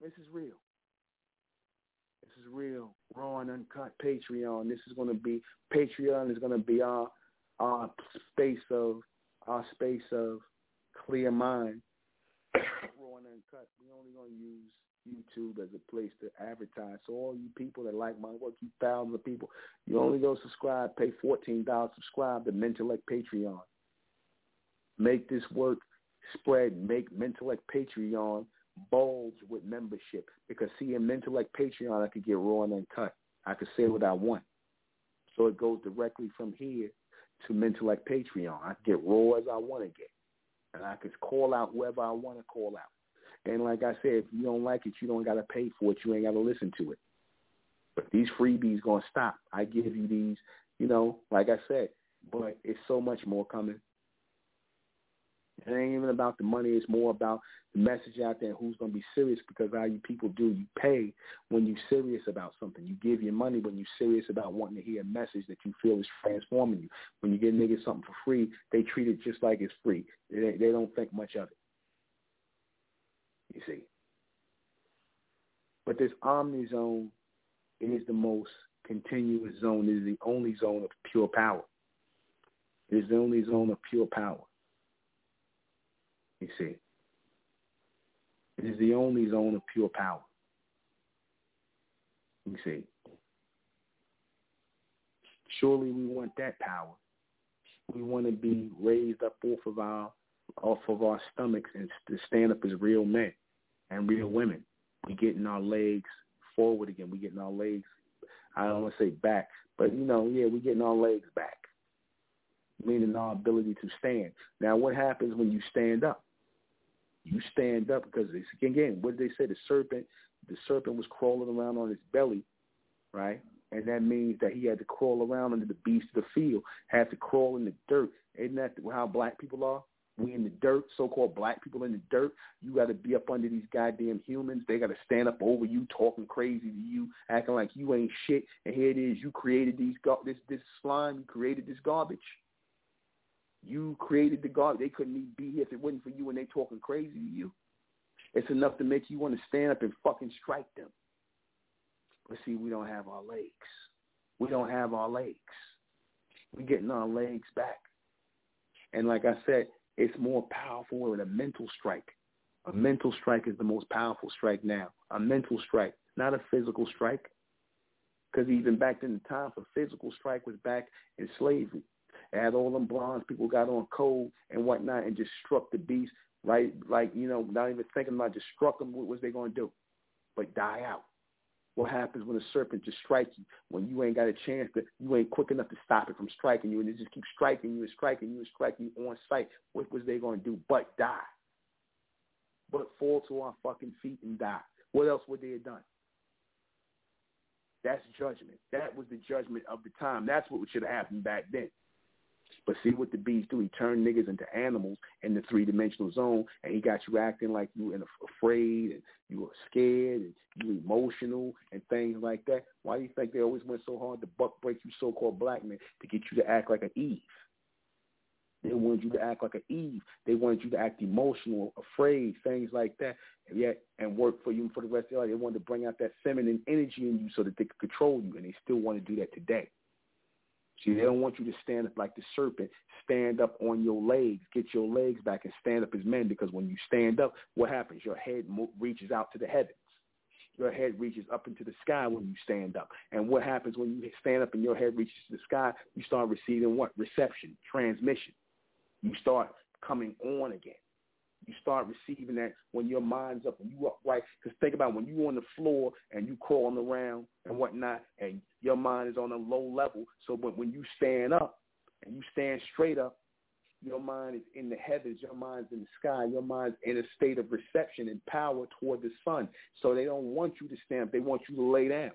this is real. This is real. Raw and uncut Patreon. This is going to be Patreon is going to be our our space of our space of clear mind. *coughs* Raw and uncut. We only going to use YouTube as a place to advertise. So all you people that like my work, you thousands of people, you only go subscribe, pay fourteen dollars, subscribe to Mentellect Patreon. Make this work spread. Make Mentellect Patreon bulge with membership. Because see, in Mentellect Patreon, I could get raw and uncut. I could say what I want. So it goes directly from here to Mentellect Patreon. I get raw as I want to get. And I can call out whoever I want to call out. And like I said, if you don't like it, you don't got to pay for it. You ain't got to listen to it. But these freebies going to stop. I give you these, you know, like I said, but it's so much more coming. It ain't even about the money. It's more about the message out there who's going to be serious because how you people do. You pay when you're serious about something. You give your money when you're serious about wanting to hear a message that you feel is transforming you. When you get niggas something for free, they treat it just like it's free. They, they don't think much of it you see. But this Ahmen zone is the most continuous zone. It is the only zone of pure power. It is the only zone of pure power. You see. It is the only zone of pure power. You see. Surely we want that power. We want to be raised up off of our off of our stomachs and to stand up as real men and real women. We getting our legs forward again. We getting our legs, I don't want to say back, but you know, yeah, we getting our legs back, meaning our ability to stand. Now, what happens when you stand up? You stand up because it's, again, what did they say? The serpent, the serpent was crawling around on his belly, right? And that means that he had to crawl around under the beast of the field, had to crawl in the dirt. Isn't that how black people are? We in the dirt, so-called black people in the dirt. You got to be up under these goddamn humans. They got to stand up over you, talking crazy to you, acting like you ain't shit. And here it is, you created these this this slime. You created this garbage. You created the garbage. They couldn't even be here if it wasn't for you. And they talking crazy to you. It's enough to make you want to stand up and fucking strike them. But see, we don't have our legs. We don't have our legs. We're getting our legs back. And like I said, it's more powerful than a mental strike. A mm-hmm. mental strike is the most powerful strike now. A mental strike, not a physical strike. Because even back in the time for physical strike was back in slavery. They had all them bronze people got on code and whatnot and just struck the beast, right? Like, you know, not even thinking about just struck them. What was they going to do? But die out. What happens when a serpent just strikes you when you ain't got a chance to, you ain't quick enough to stop it from striking you, and it just keeps striking you and striking you and striking you on sight? What was they going to do but die? But fall to our fucking feet and die. What else would they have done? That's judgment. That was the judgment of the time. That's what should have happened back then. But see what the beast do? He turned niggas into animals in the three dimensional zone, and he got you acting like you and afraid, and you were scared, and you emotional, and things like that. Why do you think they always went so hard to buck break you so-called black men to get you to act like an Eve? They wanted you to act like an Eve. They wanted you to act emotional, afraid, things like that, and yet and work for you for the rest of your life. They wanted to bring out that feminine energy in you so that they could control you, and they still want to do that today. See, they don't want you to stand up like the serpent. Stand up on your legs. Get your legs back and stand up as men because when you stand up, what happens? Your head reaches out to the heavens. Your head reaches up into the sky when you stand up. And what happens when you stand up and your head reaches to the sky? You start receiving what? Reception, transmission. You start coming on again. You start receiving that when your mind's up and you upright. Because think about when you on the floor and you crawling around and whatnot, and your mind is on a low level. So when, when you stand up and you stand straight up, your mind is in the heavens, your mind's in the sky, your mind's in a state of reception and power toward the sun. So they don't want you to stand up. They want you to lay down.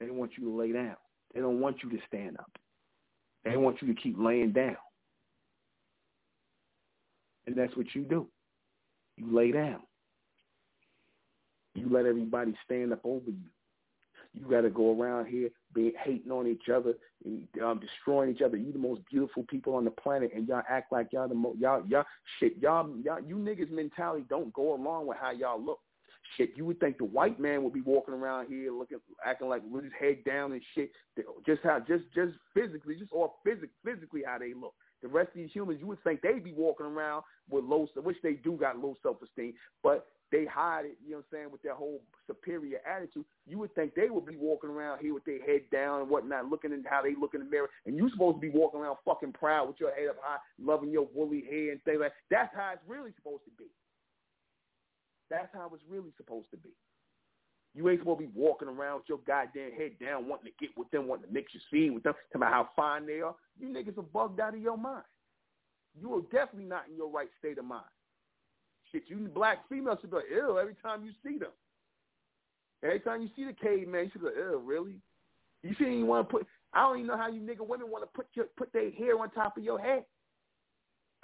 They want you to lay down. They don't want you to stand up. They want you to keep laying down. And that's what you do. You lay down. You let everybody stand up over you. You got to go around here being hating on each other, um, destroying each other. You the most beautiful people on the planet, and y'all act like y'all the most y'all y'all shit y'all y'all you niggas mentality don't go along with how y'all look. Shit, you would think the white man would be walking around here looking, acting like with his head down and shit. Just how, just, just physically, just all physic, physically how they look. The rest of these humans, you would think they'd be walking around with low, which they do got low self-esteem, but they hide it, you know what I'm saying, with their whole superior attitude. You would think they would be walking around here with their head down and whatnot, looking at how they look in the mirror, and you supposed to be walking around fucking proud with your head up high, loving your woolly hair and things like that. That's how it's really supposed to be. That's how it's really supposed to be. You ain't supposed to be walking around with your goddamn head down, wanting to get with them, wanting to mix your seed with them, talking about how fine they are. You niggas are bugged out of your mind. You are definitely not in your right state of mind. Shit, you black females should be like, every time you see them. Every time you see the caveman, you should like, ew, really? You shouldn't even want to put, I don't even know how you nigga women want to put your, put their hair on top of your head.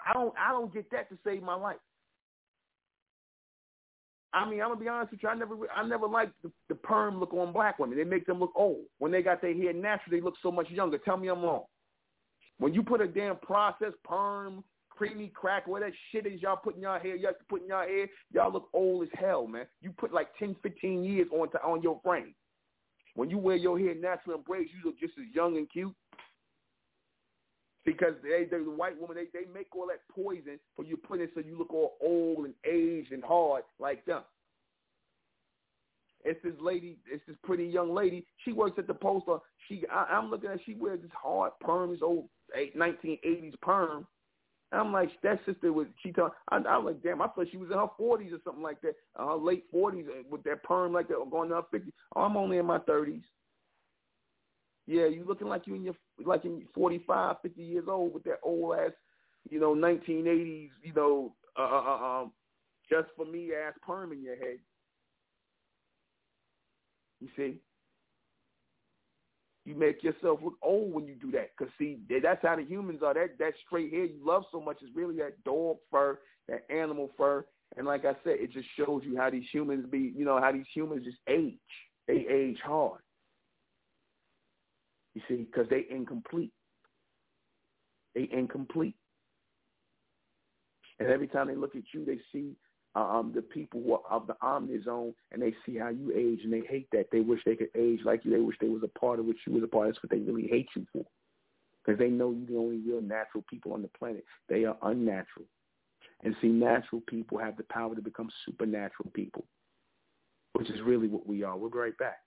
I don't, I don't get that to save my life. I mean, I'm gonna be honest with you. I never, I never liked the, the perm look on black women. They make them look old. When they got their hair natural, they look so much younger. Tell me I'm wrong. When you put a damn processed perm, creamy crack, what that shit is y'all putting y'all hair, y'all putting y'all hair, y'all look old as hell, man. You put like 10, 15 years on to, on your frame. When you wear your hair natural and braids, you look just as young and cute. Because they, they the white woman, they, they make all that poison for you put it so you look all old and aged and hard like them. It's this lady, it's this pretty young lady. She works at the post office. She, I, I'm looking at, she wears this hard perm, this old 1980s perm. I'm like, that sister was, she told, I, I was like, damn, I thought she was in her 40s or something like that, uh, late 40s uh, with that perm like that, or going to her 50s. Oh, I'm only in my 30s. Yeah, you looking like you in your like in 45, 50 years old with that old ass, you know, 1980s, you know, uh, uh, uh, um, just for me ass perm in your head. You see, you make yourself look old when you do that. Cause see, that's how the humans are. That that straight hair you love so much is really that dog fur, that animal fur. And like I said, it just shows you how these humans be. You know how these humans just age. They age hard. You see, because they incomplete. They incomplete. And every time they look at you, they see um, the people of the omni zone, and they see how you age, and they hate that. They wish they could age like you. They wish they was a part of what you was a part. Of. That's what they really hate you for, because they know you're the only real natural people on the planet. They are unnatural, and see, natural people have the power to become supernatural people, which is really what we are. We'll be right back.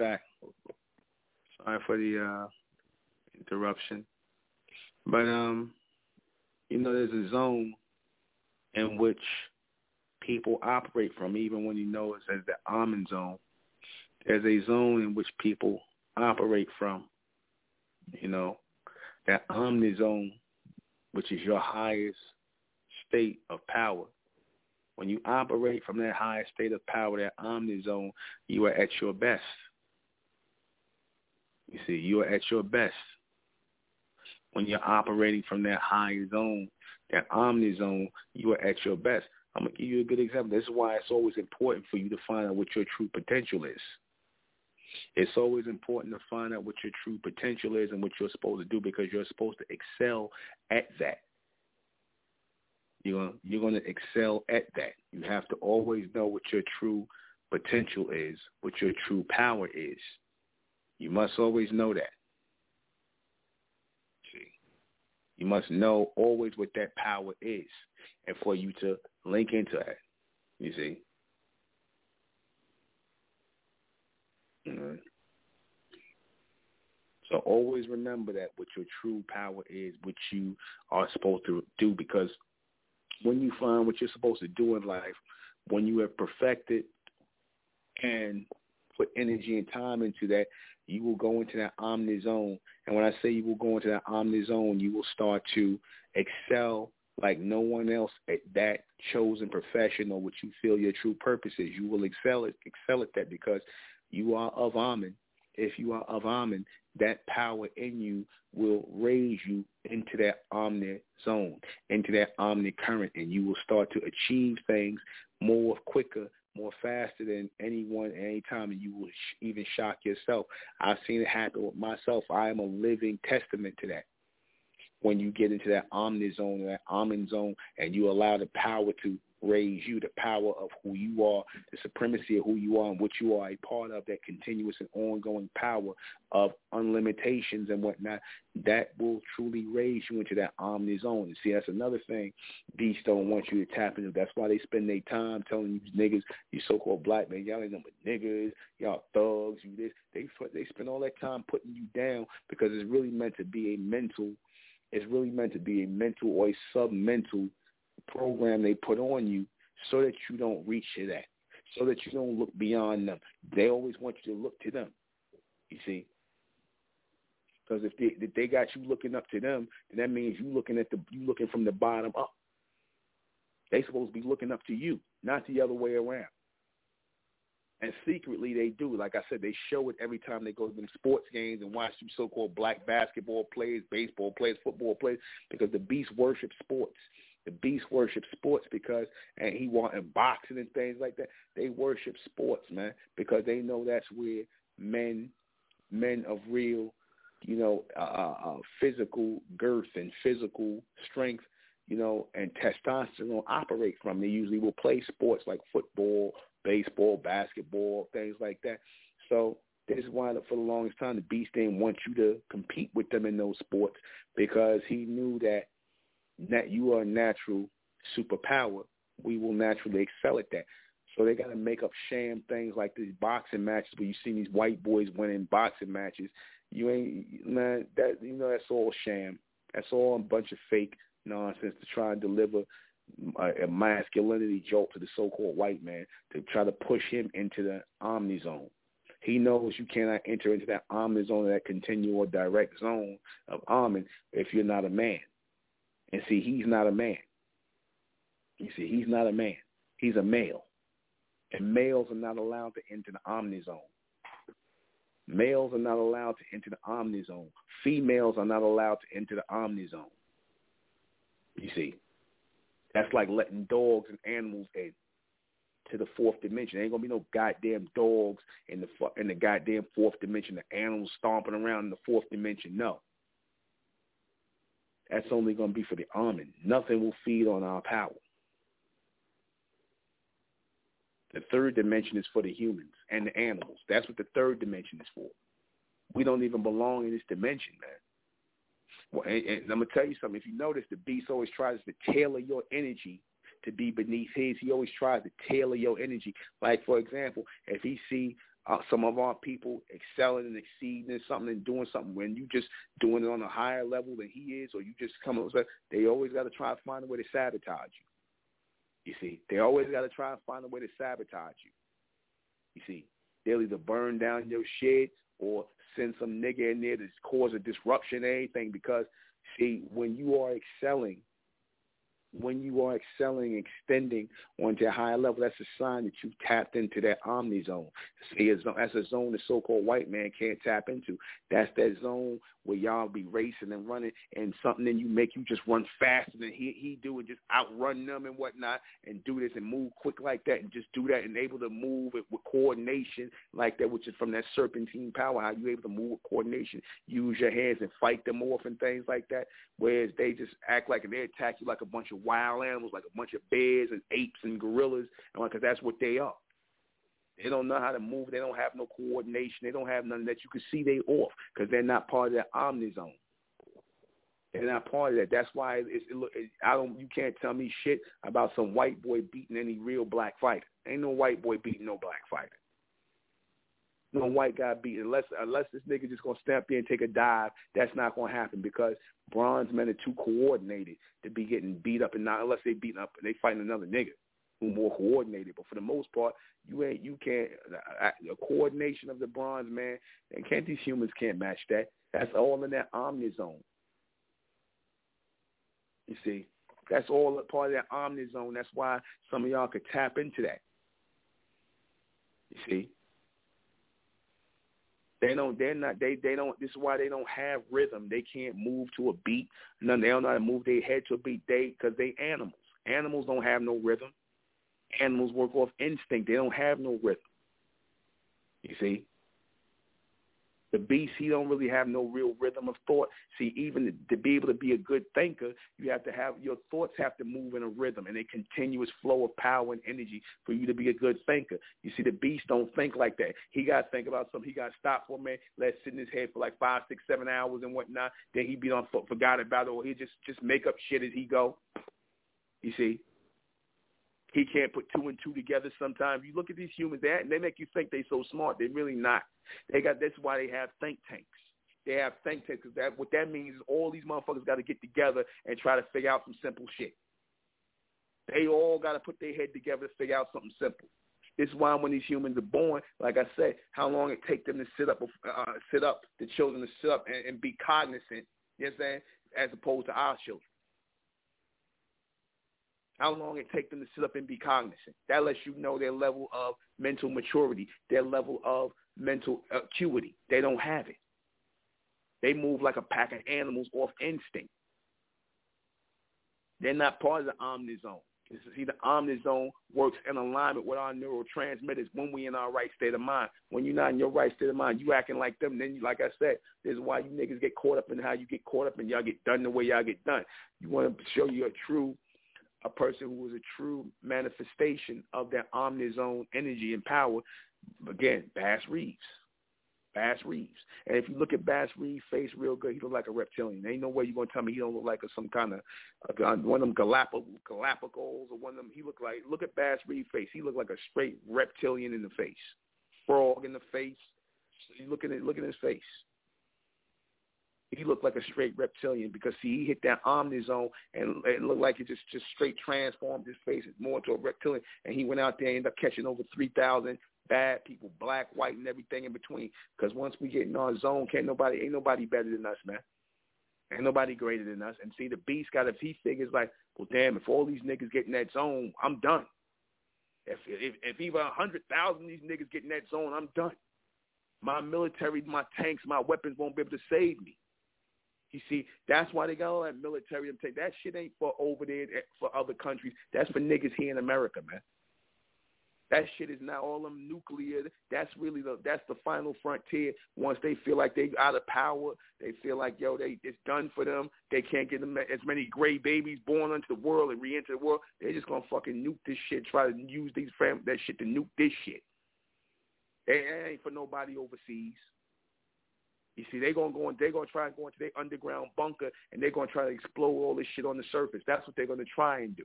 Back. Sorry for the uh, interruption. But um, you know, there's a zone in which people operate from, even when you know it's as the Ahmen zone. There's a zone in which people operate from. You know, that Omni zone, which is your highest state of power. When you operate from that highest state of power, that Omni zone, you are at your best. You see, you are at your best when you're operating from that high zone, that omni zone, you are at your best. I'm to give you a good example. This is why it's always important for you to find out what your true potential is. It's always important to find out what your true potential is and what you're supposed to do because you're supposed to excel at that. You're gonna, you're to excel at that. You have to always know what your true potential is, what your true power is. You must always know that. You must know always what that power is and for you to link into it. You see? Mm-hmm. So always remember that what your true power is, what you are supposed to do, because when you find what you're supposed to do in life, when you have perfected and put energy and time into that, you will go into that omni zone. And when I say you will go into that omni zone, you will start to excel like no one else at that chosen profession or what you feel your true purpose is. You will excel at excel at that because you are of Ahmen. If you are of Ahmen, that power in you will raise you into that omni zone, into that omni current, and you will start to achieve things more quicker more faster than anyone any time, and you will sh- even shock yourself. I've seen it happen with myself. I am a living testament to that. When you get into that omni zone, that Ahmen zone, and you allow the power to raise you, the power of who you are, the supremacy of who you are and what you are a part of, that continuous and ongoing power of unlimitations and whatnot, that will truly raise you into that omni zone. And see, that's another thing these don't want you to tap into. That's why they spend their time telling you niggas, you so-called black men, y'all ain't but niggas, y'all thugs, you this. They, they spend all that time putting you down because it's really meant to be a mental it's really meant to be a mental or a sub-mental program they put on you so that you don't reach to that, so that you don't look beyond them. They always want you to look to them, you see. Because if they if they got you looking up to them, then that means you looking at the you looking from the bottom up. They supposed to be looking up to you, not the other way around. And secretly they do. Like I said, they show it every time they go to them sports games and watch them so-called black basketball players, baseball players, football players, because the beast worship sports. The beast worship sports because, and he wanted boxing and things like that. They worship sports, man, because they know that's where men, men of real, you know, uh, uh, uh physical girth and physical strength, you know, and testosterone operate from. They usually will play sports like football, baseball, basketball, things like that. So this is why for the longest time the Beast didn't want you to compete with them in those sports because he knew that that you are a natural superpower, we will naturally excel at that. So they got to make up sham things like these boxing matches where you see these white boys winning boxing matches. You ain't man that you know that's all sham. That's all a bunch of fake nonsense to try and deliver a, a masculinity jolt to the so-called white man to try to push him into the omni zone. He knows you cannot enter into that omni zone, that continual direct zone of Ahmen if you're not a man. And see, he's not a man. You see, he's not a man. He's a male. And males are not allowed to enter the omni zone. Males are not allowed to enter the omni zone. Females are not allowed to enter the omni zone. You see, that's like letting dogs and animals in to the fourth dimension. There ain't gonna be no goddamn dogs in the in the goddamn fourth dimension. The animals stomping around in the fourth dimension. No, that's only going to be for the Ahmen. Nothing will feed on our power. The third dimension is for the humans and the animals. That's what the third dimension is for. We don't even belong in this dimension, man. Well, and, and I'm gonna tell you something. If you notice, the beast always tries to tailor your energy to be beneath his. He always tries to tailor your energy. Like for example, if he see uh, some of our people excelling and exceeding in something and doing something when you just doing it on a higher level than he is, or you just come up with they always got to try to find a way to sabotage you. You see, they always got to try to find a way to sabotage you. You see, they'll either burn down your shit or send some nigga in there to cause a disruption or anything because, see, when you are excelling when you are excelling, extending onto a higher level, that's a sign that you've tapped into that omni zone. See, that's a zone the so-called white man can't tap into. That's that zone where y'all be racing and running, and something in you make you just run faster than he he do, and just outrun them and whatnot, and do this and move quick like that, and just do that, and able to move it with coordination like that, which is from that serpentine power. How you able to move with coordination, use your hands and fight them off and things like that. Whereas they just act like and they attack you like a bunch of wild animals, like a bunch of bears and apes and gorillas, and because that's what they are. They don't know how to move. They don't have no coordination. They don't have none that. You can see they off because they're not part of that omni zone. They're not part of that. That's why it's, it, it, I don't. You can't tell me shit about some white boy beating any real black fighter. Ain't no white boy beating no black fighter. No white guy beating unless unless this nigga just gonna step in and take a dive. That's not gonna happen because bronze men are too coordinated to be getting beat up and not unless they beating up and they fighting another nigga who more coordinated. But for the most part, you ain't you can't the coordination of the bronze man and can't these humans can't match that. That's all in that omni zone. You see, that's all part of that omni zone. That's why some of y'all could tap into that. You see. They don't. They're not. They. They don't. This is why they don't have rhythm. They can't move to a beat. None. They don't know how to move their head to a beat. They because they animals. Animals don't have no rhythm. Animals work off instinct. They don't have no rhythm. You see? The beast, he don't really have no real rhythm of thought. See, even to, be able to be a good thinker, you have to have your thoughts have to move in a rhythm and a continuous flow of power and energy for you to be a good thinker. You see, the beast don't think like that. He got to think about something. He got to stop for a minute, let it sit in his head for like five, six, seven hours and whatnot. Then he be on forgot about it, or he just just make up shit as he go. You see, he can't put two and two together sometimes. You look at these humans, they, they make you think they're so smart. They're really not. They got That's why they have think tanks. They have think tanks. Cause that, what that means is all these motherfuckers got to get together and try to figure out some simple shit. They all got to put their head together to figure out something simple. This is why when these humans are born, like I said, how long it take them to sit up, uh, sit up, the children to sit up and, and be cognizant. You know what I'm saying? As opposed to our children how long it take them to sit up and be cognizant. That lets you know their level of mental maturity, their level of mental acuity. They don't have it. They move like a pack of animals off instinct. They're not part of the omnizone. See, the omnizone works in alignment with our neurotransmitters when we in our right state of mind. When you're not in your right state of mind, you acting like them. Then, you, like I said, this is why you niggas get caught up in how you get caught up and y'all get done the way y'all get done. You want to show you a true a person who was a true manifestation of that omnizone energy and power. Again, Bass Reeves. Bass Reeves. And if you look at Bass Reeves' face real good, he look like a reptilian. Ain't no way you're gonna tell me he don't look like a, some kind of uh, one of them Galapagos, Galapagos or one of them. He look like look at Bass Reeves' face. He look like a straight reptilian in the face, frog in the face. You look at it, look at his face he looked like a straight reptilian because see, he hit that omnizone and it looked like it just just straight transformed his face more into a reptilian. And he went out there and ended up catching over three thousand bad people, black, white, and everything in between. Because once we get in our zone, can't nobody, ain't nobody better than us, man. Ain't nobody greater than us. And see, the beast got if he figures like, well, damn, if all these niggas get in that zone, I'm done. If if if even a hundred thousand these niggas get in that zone, I'm done. My military, my tanks, my weapons won't be able to save me. You see, that's why they got all that military. That shit ain't for over there eh, for other countries. That's for niggas here in America, man. That shit is not all them nuclear. That's really the that's the final frontier. Once they feel like they out of power, they feel like yo, they it's done for them. They can't get them as many gray babies born into the world and re-enter the world. They're just gonna fucking nuke this shit. Try to use these fam that shit to nuke this shit. It ain't for nobody overseas. You see, they're gonna go and they're gonna try and go into their underground bunker and they're gonna try to explode all this shit on the surface. That's what they're gonna try and do.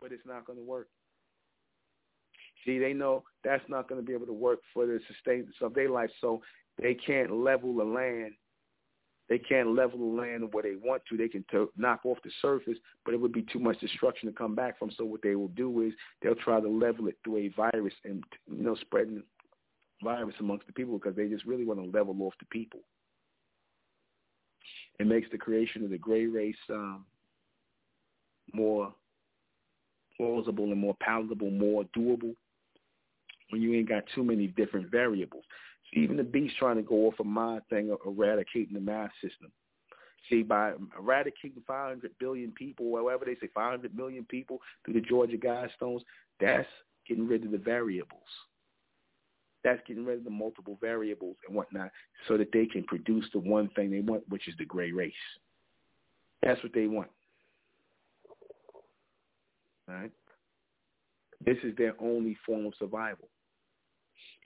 But it's not gonna work. See, they know that's not to be able to work for the sustenance of their life, so they can't level the land. They can't level the land where they want to. They can to- knock off the surface, but it would be too much destruction to come back from. So what they will do is they'll try to level it through a virus and you know spreading virus amongst the people because they just really want to level off the people. It makes the creation of the gray race um, more plausible and more palatable, more doable when you ain't got too many different variables. See, even the beast trying to go off of my thing of eradicating the mass system. See, by eradicating 500 billion people, whatever they say, 500 million people through the Georgia Guidestones, that's getting rid of the variables. That's getting rid of the multiple variables and whatnot so that they can produce the one thing they want, which is the gray race. That's what they want. Right? This is their only form of survival.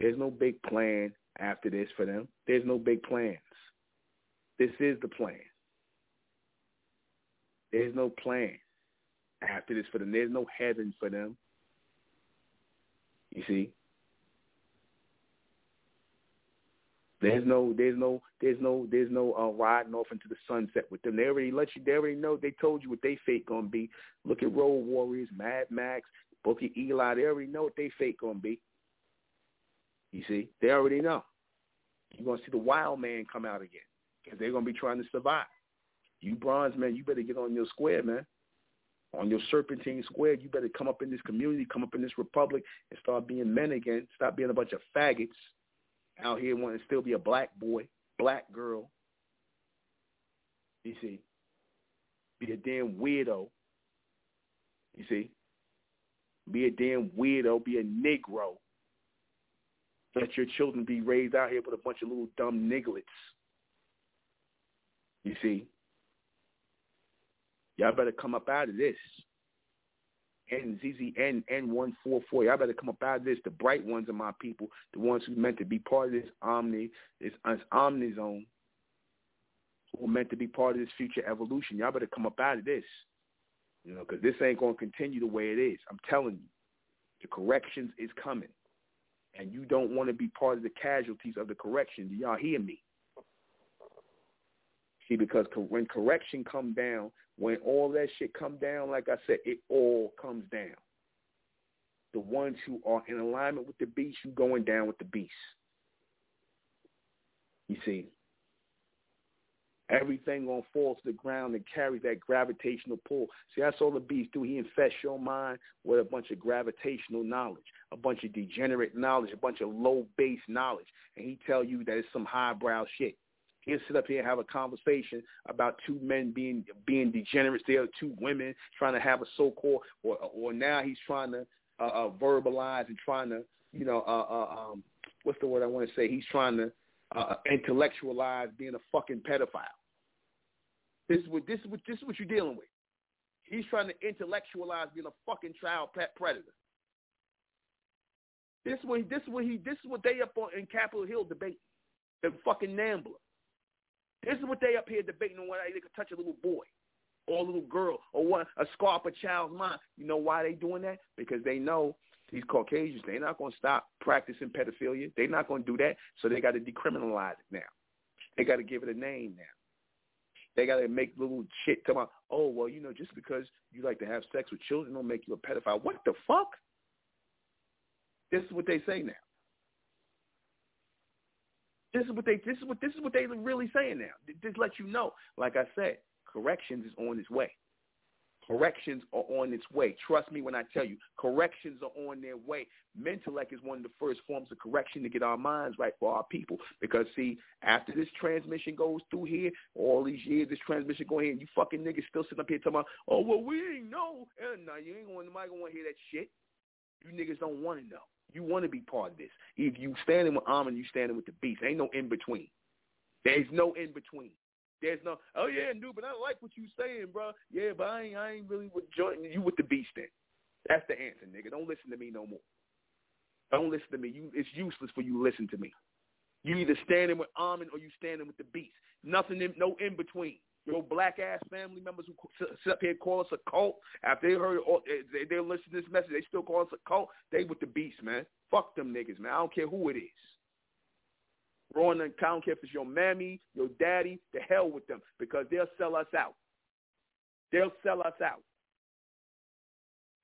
There's no big plan after this for them. There's no big plans. This is the plan. There's no plan after this for them. There's no heaven for them. You see? There's no, there's no, there's no, there's no uh, riding off into the sunset with them. They already let you. They already know. They told you what they fate gonna be. Look at Road Warriors, Mad Max, Book of Eli. They already know what they fate gonna be. You see, they already know. You're gonna see the wild man come out again because they're gonna be trying to survive. You bronze man, you better get on your square, man. On your serpentine square, you better come up in this community, come up in this republic, and start being men again. Stop being a bunch of faggots out here wanting to still be a black boy, black girl. You see, be a damn weirdo. You see, be a damn weirdo, be a Negro. Let your children be raised out here with a bunch of little dumb nigglets. You see? Y'all better come up out of this. NZZN N144. Y'all better come up out of this. The bright ones are my people, the ones who meant to be part of this omni, this, this omni zone, who are meant to be part of this future evolution. Y'all better come up out of this. You know, because this ain't to continue the way it is. I'm telling you, the corrections is coming and you don't want to be part of the casualties of the correction. Do y'all hear me? See, because when correction come down, when all that shit come down, like I said, it all comes down. The ones who are in alignment with the beast, you going down with the beast. You see, everything gonna fall to the ground and carry that gravitational pull. See, that's all the beast do. He infests your mind with a bunch of gravitational knowledge, a bunch of degenerate knowledge, a bunch of low base knowledge, and he tell you that it's some highbrow shit. He'll sit up here and have a conversation about two men being being degenerates. There are two women trying to have a so-called, or or now he's trying to uh, uh, verbalize and trying to, you know, uh, uh, um, what's the word I want to say? He's trying to uh, intellectualize being a fucking pedophile. This is what this is what this is what you're dealing with. He's trying to intellectualize being a fucking child predator. This is what this is what he this is what they up on in Capitol Hill debate. The fucking Nambla. This is what they up here debating on whether they could touch a little boy or a little girl or what a scarp a child's mind. You know why they doing that? Because they know these Caucasians, they're not going to stop practicing pedophilia. They're not going to do that. So they got to decriminalize it now. They got to give it a name now. They got to make little shit come out. Oh, well, you know, just because you like to have sex with children don't make you a pedophile. What the fuck? This is what they say now. This is what they this is what this is what they are really saying now. Just let you know. Like I said, corrections is on its way. Corrections are on its way. Trust me when I tell you, corrections are on their way. Mentellect is one of the first forms of correction to get our minds right for our people. Because see, after this transmission goes through here, all these years, this transmission going here, and you fucking niggas still sitting up here talking about, oh well, we ain't know. And no, you ain't going. Nobody gonna hear that shit. You niggas don't want to know. You want to be part of this. If you standing with Ahmen, you standing with the beast. Ain't no in between. There's no in between. There's no, oh yeah, dude, but I like what you saying, bro. Yeah, but I ain't, I ain't really with joining you with the beast then. That's the answer, nigga. Don't listen to me no more. Don't listen to me. You, it's useless for you to listen to me. You either standing with Ahmen or you standing with the beast. Nothing, in, no in between. Your black ass family members who sit up here call us a cult after they heard all, eh, they, they listen to this message, they still call us a cult. They with the beast, man. Fuck them niggas, man. I don't care who it is. Growing and I don't care if it's your mammy, your daddy, the hell with them because they'll sell us out. They'll sell us out.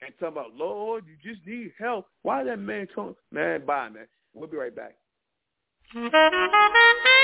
And talk about, Lord, you just need help. Why that man talking? Man, bye, man. We'll be right back. *laughs*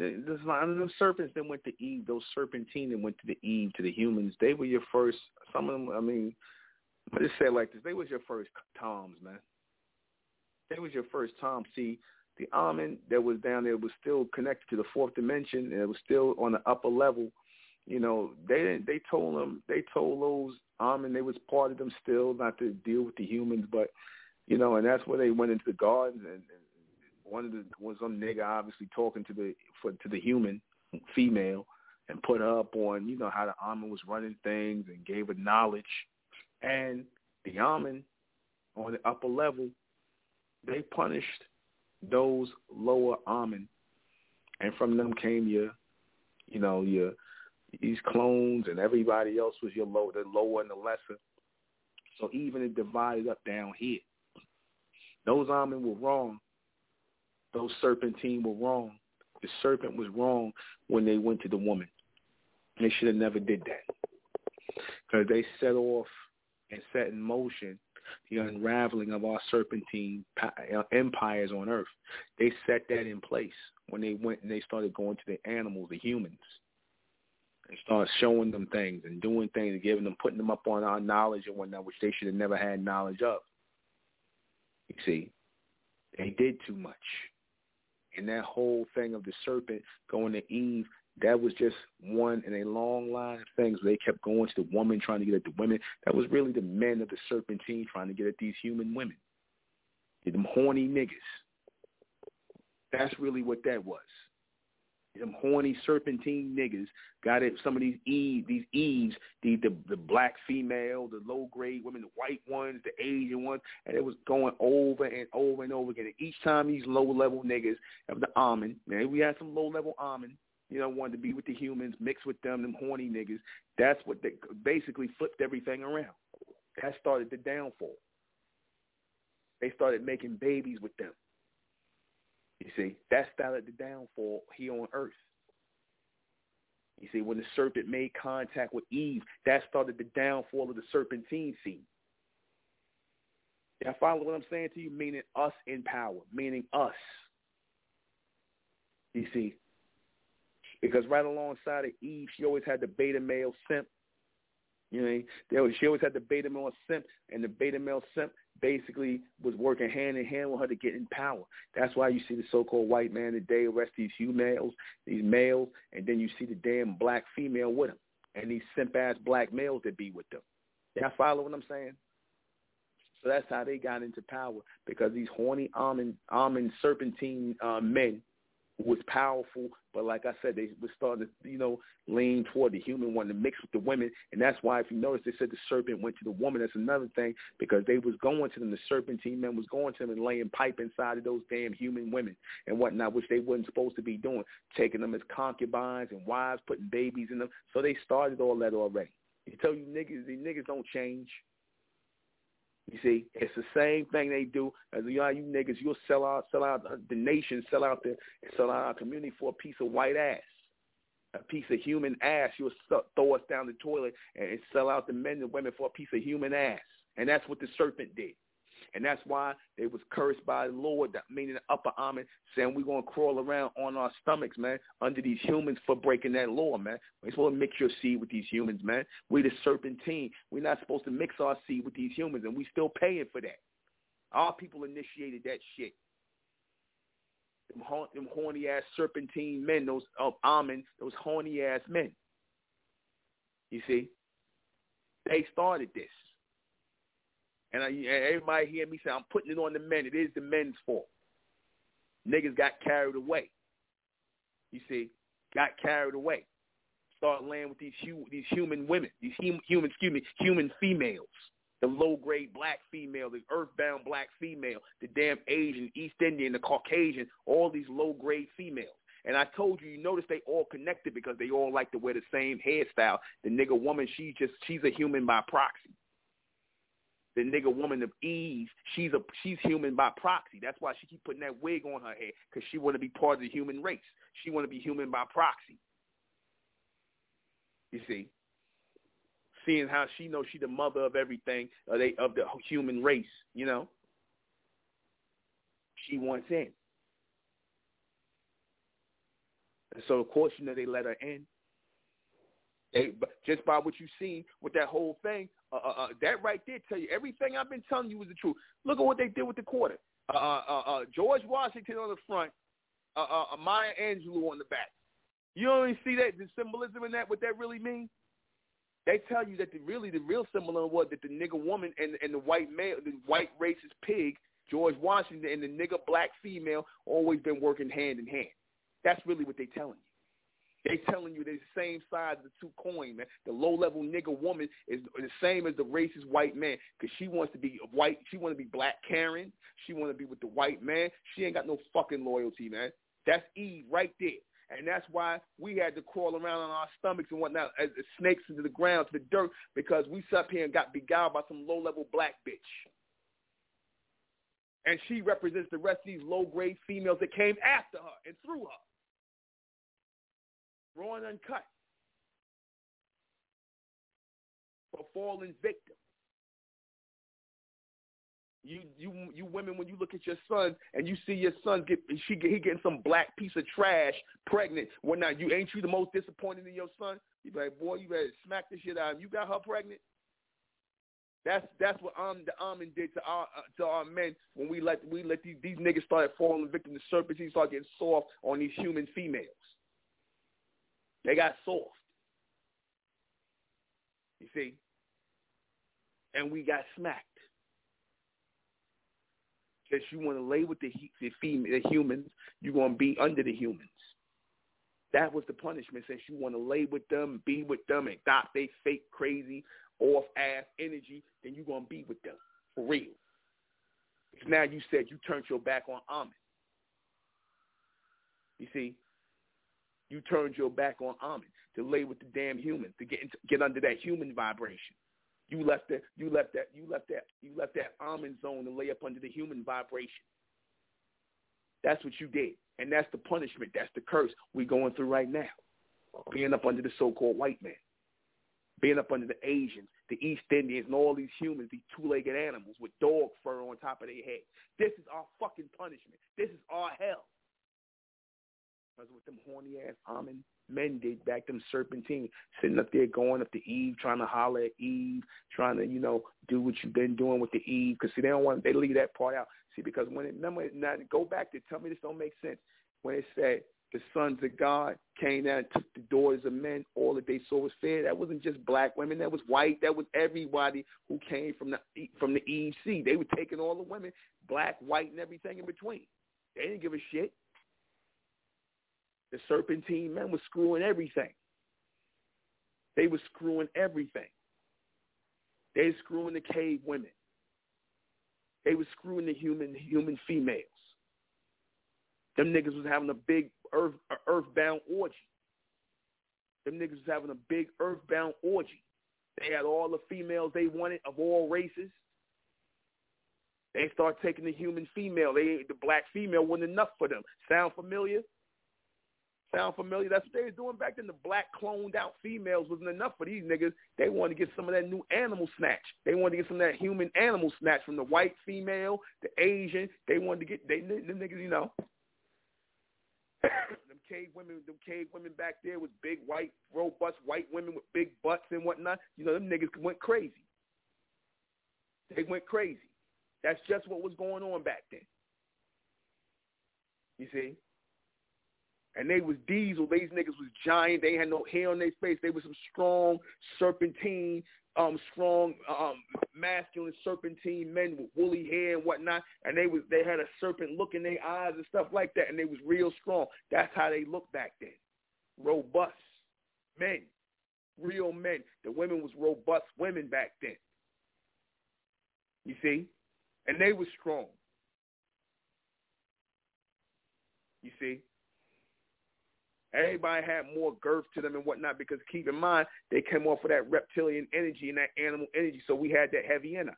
there's a lot of those serpents that went to Eve, those serpentine that went to the Eve, to the humans, they were your first, some of them, I mean, I just say it like this, they was your first toms, man. They was your first tom. See, the Ahmen that was down there was still connected to the fourth dimension, and it was still on the upper level. You know, they didn't. They told them. They told those Ahmen they was part of them still, not to deal with the humans, but you know, and that's where they went into the garden and, and one of the was some nigga obviously talking to the for to the human female and put her up on you know how the Ahmen was running things and gave her knowledge. And the Ahmen on the upper level they punished those lower Ahmen and from them came your you know your these clones and everybody else was your low the lower and the lesser. So even it divided up down here. Those Ahmen were wrong those serpentine were wrong. The serpent was wrong when they went to the woman. They should have never did that. Because they set off and set in motion the unraveling of our serpentine uh, empires on earth. They set that in place when they went and they started going to the animals, the humans, and started showing them things and doing things and giving them, putting them up on our knowledge and whatnot, which they should have never had knowledge of. You see, they did too much. And that whole thing of the serpent going to Eve, that was just one in a long line of things. They kept going to the woman, trying to get at the women. That was really the men of the serpentine trying to get at these human women. Them horny niggas. That's really what that was. Them horny serpentine niggas got it. Some of these Eve, these Eves, the, the the black female, the low grade women, the white ones, the Asian ones, and it was going over and over and over again. And each time these low level niggas of the Ahmen, man, we had some low level Ahmen, you know, wanted to be with the humans, mix with them, them horny niggas. That's what they basically flipped everything around. That started the downfall. They started making babies with them. You see, that started the downfall here on earth. You see, when the serpent made contact with Eve, that started the downfall of the serpentine seed. Y'all follow what I'm saying to you? Meaning us in power, meaning us. You see, because right alongside of Eve, she always had the beta male simp. You know, she always had the beta male simp, and the beta male simp basically was working hand in hand with her to get in power. That's why you see the so-called white man today arrest these females, these males, and then you see the damn black female with them, and these simp-ass black males that be with them. Y'all follow what I'm saying? So that's how they got into power because these horny Ahmen, Ahmen serpentine uh, men was powerful, but like I said, they were starting to, you know, lean toward the human one to mix with the women, and that's why if you notice, they said the serpent went to the woman. That's another thing because they was going to them. The serpentine men was going to them and laying pipe inside of those damn human women and whatnot, which they wasn't supposed to be doing, taking them as concubines and wives, putting babies in them. So they started all that already. You tell you niggas, these niggas don't change. You see, it's the same thing they do as you you niggas. You'll sell out, sell out the nation, sell out the, sell out our community for a piece of white ass, a piece of human ass. You'll throw us down the toilet and sell out the men and women for a piece of human ass, and that's what the serpent did. And that's why they was cursed by the Lord, that meaning the upper army, saying we're going to crawl around on our stomachs, man, under these humans for breaking that law, man. We're supposed to mix your seed with these humans, man. We the serpentine. We're not supposed to mix our seed with these humans, and we still paying for that. Our people initiated that shit. Them, them horny ass serpentine men, those uh, Ahmens, those horny ass men. You see, they started this. And, I, and everybody hear me say, I'm putting it on the men. It is the men's fault. Niggas got carried away. You see, got carried away. Start laying with these hu- these human women, these hum- human, excuse me, human females. The low grade black female, the earthbound black female, the damn Asian, East Indian, the Caucasian, all these low grade females. And I told you, you notice they all connected because they all like to wear the same hairstyle. The nigga woman, she just she's a human by proxy the nigga woman of Eve, she's a she's human by proxy. That's why she keep putting that wig on her head because she want to be part of the human race. She want to be human by proxy. You see, seeing how she knows she the mother of everything of, they, of the human race. You know, she wants in. And so, of course, you know, they let her in. They, just by what you've seen with that whole thing, uh, uh, uh, that right there tell you everything I've been telling you was the truth. Look at what they did with the quarter. Uh, uh, uh, George Washington on the front, Maya Angelou on the back. You don't see that the symbolism in that. What that really means? They tell you that the really the real symbolism was that the nigga woman and and the white male, the white racist pig, George Washington, and the nigga black female always been working hand in hand. That's really what they telling you. They telling you they're the same side of the two coin, man. The low level nigga woman is the same as the racist white man because she wants to be white. She want to be black Karen. She want to be with the white man. She ain't got no fucking loyalty, man. That's Eve right there. And that's why we had to crawl around on our stomachs and whatnot as snakes into the ground, to the dirt, because we sat here and got beguiled by some low-level black bitch. And she represents the rest of these low-grade females that came after her and through her raw and uncut for fallen victim. You you you women when you look at your son and you see your son get she he getting some black piece of trash pregnant. Now you ain't you the most disappointed in your son? You be like, boy, you better smack the shit out of him. You got her pregnant. That's that's what um the Ahmen did to our uh, to our men when we let we let these these niggas started falling victim to serpents. He started getting soft on these human females. They got soft. You see? And we got smacked. Because you want to lay with the, the, the humans, you're going to be under the humans. That was the punishment since you want to lay with them, be with them, and adopt they fake, crazy, off-ass energy, then you're going to be with them for real. Because now you said you turned your back on Ahmen. You see, you turned your back on Ahmen to lay with the damn humans, to get into, get under that human vibration. You left that you left that you left that you left that Ahmen zone to lay up under the human vibration. That's what you did. And that's the punishment. That's the curse we're going through right now. Being up under the so-called white man. Being up under the Asians, the East Indians, and all these humans, these two-legged animals with dog fur on top of their head. This is our fucking punishment. This is our hell. Because with them horny ass Ahmen men did back them serpentine, sitting up there going up to Eve, trying to holler at Eve, trying to, you know, do what you've been doing with the Eve. Because see, they don't want they leave that part out. See, because when it remember now go back to tell me this don't make sense. When it said the sons of God came down and took the daughters of men, all that they saw was fair. That wasn't just black women. That was white. That was everybody who came from the from the seed. They were taking all the women, black, white, and everything in between. They didn't give a shit. The serpentine men were screwing everything. They were screwing everything. They were screwing the cave women. They were screwing the human human females. Them niggas was having a big earth earthbound orgy. Them niggas was having a big earthbound orgy. They had all the females they wanted of all races. They start taking the human female. They the black female wasn't enough for them. Sound familiar? Sound familiar? That's what they was doing back then. The black cloned out females wasn't enough for these niggas. They wanted to get some of that new animal snatch. They wanted to get some of that human animal snatch from the white female, the Asian. They wanted to get they them niggas, you know. *coughs* them cave women, them cave women back there with big white, robust white women with big butts and whatnot. You know, them niggas went crazy. They went crazy. That's just what was going on back then. You see? And they was diesel. These niggas was giant. They had no hair on their face. They was some strong serpentine, um, strong, um, masculine serpentine men with woolly hair and whatnot. And they was they had a serpent look in their eyes and stuff like that. And they was real strong. That's how they looked back then. Robust men, real men. The women was robust women back then. You see, and they was strong. You see, Everybody had more girth to them and whatnot because keep in mind they came off of that reptilian energy and that animal energy, so we had that heavy in us.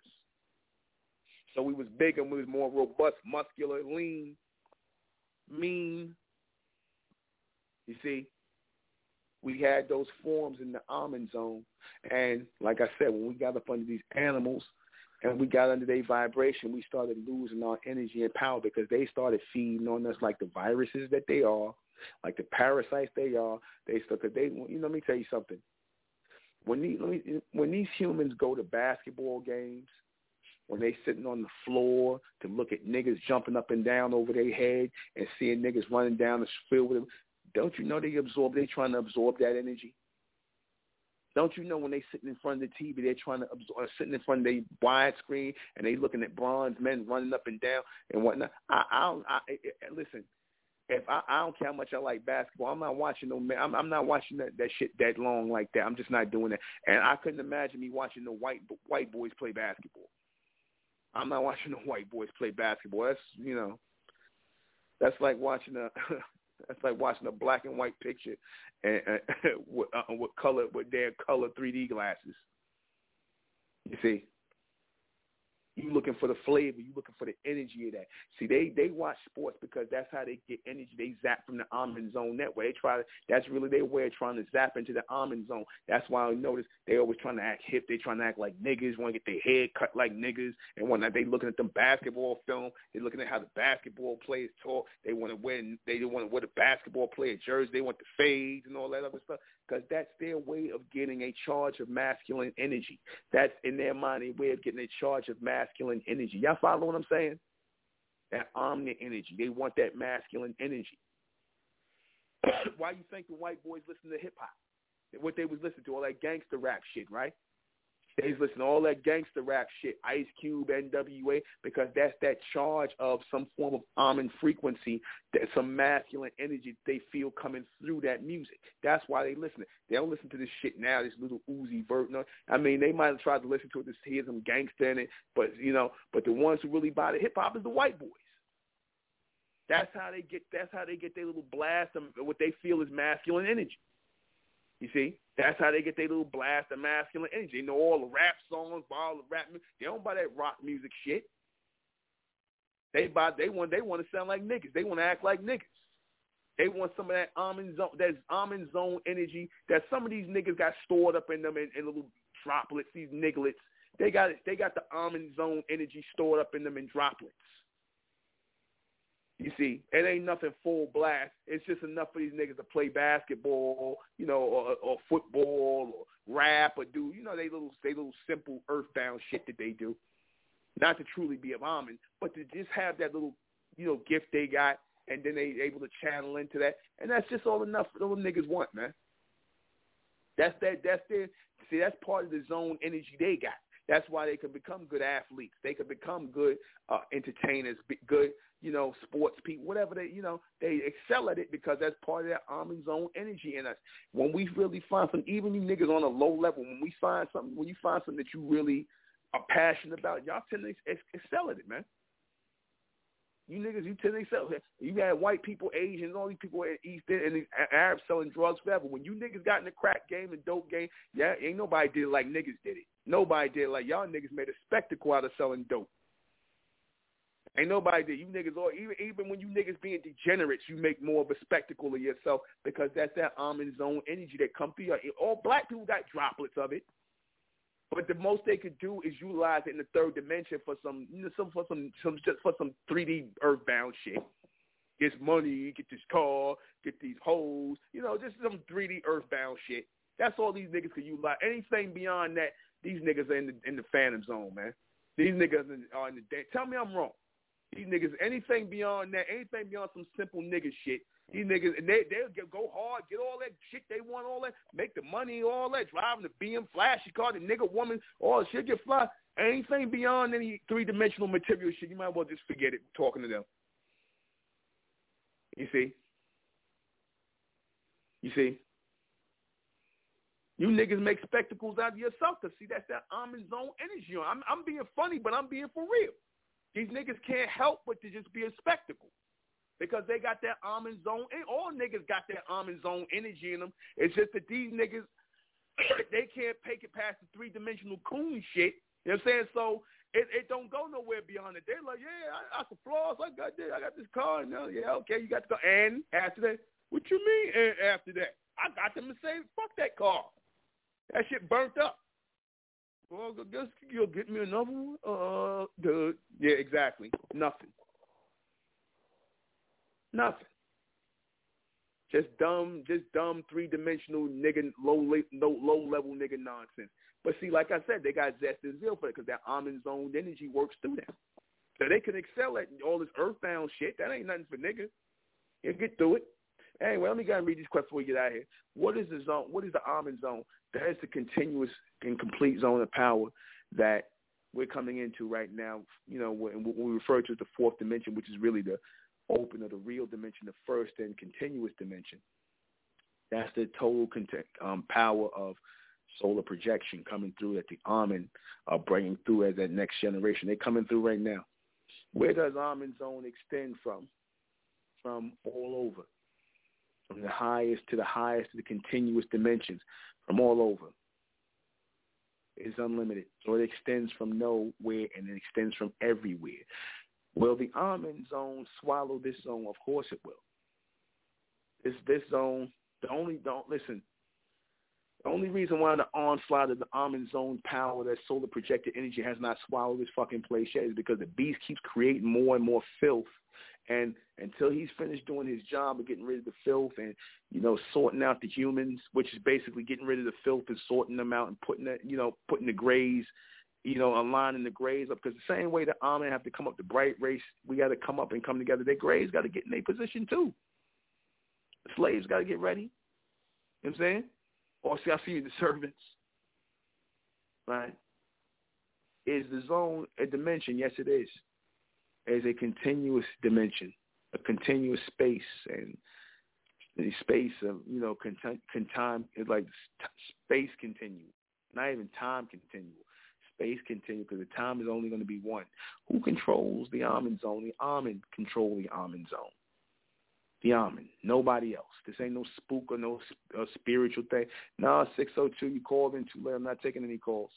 So we was big and we was more robust, muscular, lean, mean. You see, we had those forms in the Ahmen zone, and like I said, when we got up under these animals, and we got under their vibration, we started losing our energy and power because they started feeding on us like the viruses that they are, like the parasites they are. They start, cause they, you know, let me tell you something. When these, when these humans go to basketball games, when they sitting on the floor to look at niggas jumping up and down over their head and seeing niggas running down the field with them, don't you know they absorb? They trying to absorb that energy. Don't you know when they sitting in front of the TV, they're trying to absorb, uh, sitting in front of the widescreen and they looking at bronze men running up and down and whatnot. I, I, I, I listen. If I, I don't care how much I like basketball, I'm not watching no man. I'm, I'm not watching that, that shit that long like that. I'm just not doing that. And I couldn't imagine me watching the white white boys play basketball. I'm not watching the white boys play basketball. That's you know, that's like watching a *laughs* that's like watching a black and white picture and, and *laughs* with, uh, with color with their color 3D glasses. You see, you looking for the flavor. You looking for the energy of that. See, they they watch sports because that's how they get energy. They zap from the Ahmen zone that way. They try to. That's really their way of trying to zap into the Ahmen zone. That's why I notice they always trying to act hip. They trying to act like niggas. Want to get their head cut like niggas and whatnot. They looking at them basketball film. They looking at how the basketball players talk. They want to win. They want to wear the basketball player jersey. They want the fades and all that other stuff because that's their way of getting a charge of masculine energy. That's in their mind a way of getting a charge of masculine energy. Y'all follow what I'm saying? That omni energy. They want that masculine energy. *coughs* Why you think the white boys listen to hip hop? What they was listening to, all that gangster rap shit, right? They listen to all that gangster rap shit, Ice Cube, NWA, because that's that charge of some form of Ahmen frequency, that some masculine energy they feel coming through that music. That's why they listen. They don't listen to this shit now, this little Uzi Vert. No, I mean, they might have tried to listen to it to hear some gangster in it, but you know, but the ones who really buy the hip hop is the white boys. That's how they get. That's how they get their little blast of what they feel is masculine energy. You see, that's how they get their little blast of masculine energy. They know all the rap songs, all the rap. Music. They don't buy that rock music shit. They buy. They want. They want to sound like niggas. They want to act like niggas. They want some of that Ahmen zone, that Ahmen zone energy that some of these niggas got stored up in them in, in little droplets. These nigglets. They got. They got the Ahmen zone energy stored up in them in droplets. You see, it ain't nothing full blast. It's just enough for these niggas to play basketball, you know, or, or football, or rap, or do, you know, they little, they little simple earthbound shit that they do. Not to truly be a bombing, but to just have that little, you know, gift they got, and then they able to channel into that, and that's just all enough for those niggas want, man. That's that. That's their. See, that's part of the zone energy they got. That's why they can become good athletes. They can become good uh, entertainers, good you know, sports people, whatever they, you know, they excel at it because that's part of their Ahmen zone energy in us. When we really find some, even you niggas on a low level, when we find something, when you find something that you really are passionate about, y'all tend to excel at it, man. You niggas, you tend to excel. You had white people, Asians, all these people at East End and the Arabs selling drugs forever. When you niggas got in the crack game and dope game, yeah, ain't nobody did it like niggas did it. Nobody did it like y'all niggas made a spectacle out of selling dope. Ain't nobody did. You niggas, or even even when you niggas being degenerates, you make more of a spectacle of yourself because that's that Ahmen zone energy that come through. You. All black people got droplets of it, but the most they could do is utilize it in the third dimension for some, you know, some for some, some just for some 3D earthbound shit. Get money, get this car, get these hoes, you know, just some 3D earthbound shit. That's all these niggas could utilize. Anything beyond that, these niggas are in the in the phantom zone, man. These niggas are in the. Tell me I'm wrong. These niggas, anything beyond that, anything beyond some simple nigga shit, these niggas, they get, go hard, get all that shit they want, all that, make the money, all that, driving the BM flashy car, the nigga woman, all shit get fly. Anything beyond any three dimensional material shit, you might as well just forget it talking to them. You see? You see? You niggas make spectacles out of yourself to see that's that Ahmen zone energy. I'm I'm being funny, but I'm being for real. These niggas can't help but to just be a spectacle because they got that Ahmen zone. And all niggas got that Ahmen zone energy in them. It's just that these niggas, *coughs* they can't take it past the three dimensional coon shit. You know what I'm saying? So it, it don't go nowhere beyond it. They're like, yeah, I, I some flaws. I got this. I got this car. And, uh, yeah, okay, you got the car. And after that, what you mean? And after that, I got them to say, fuck that car. That shit burnt up. Well, I guess you'll get me another one. Uh, dude. Yeah, exactly. Nothing. Nothing. Just dumb, just dumb three dimensional nigga, low, low, low level nigga nonsense. But see, like I said, they got zest and zeal for it because that Ahmen zoned energy works through them. So they can excel at all this earthbound shit. That ain't nothing for niggas. You get through it. Anyway, let me go and read these questions before we get out of here. What is the zone? What is the Ahmen zone? That is the continuous and complete zone of power that we're coming into right now. You know, when we refer to the fourth dimension, which is really the open or the real dimension, the first and continuous dimension. That's the total content, um, power of solar projection coming through that the Ahmen are bringing through as that next generation. They're coming through right now. Where does Ahmen zone extend from? From all over. From the highest to the highest to the continuous dimensions. From all over. It's unlimited. So it extends from nowhere and it extends from everywhere. Will the Ahmen zone swallow this zone? Of course it will. This this zone, the only don't listen. The only reason why the onslaught of the Ahmen zone power, that solar projected energy, has not swallowed this fucking place yet is because the beast keeps creating more and more filth. And until he's finished doing his job of getting rid of the filth and, you know, sorting out the humans, which is basically getting rid of the filth and sorting them out and putting the, you know, putting the grays you know, aligning the grades up because the same way the Ahmen have to come up the bright race, we got to come up and come together. Their grades got to get in their position too. The slaves got to get ready. You know what I'm saying? Or see, I see you the servants, right? Is the zone a dimension? Yes, it is. It's a continuous dimension, a continuous space, and the space of you know, con- time is like space continuous, not even time continuous space continue because the time is only going to be one. Who controls the Ahmen zone? The Ahmen control the Ahmen zone. The Ahmen. Nobody else. This ain't no spook or no uh, spiritual thing. No, 602, you called in too late. I'm not taking any calls.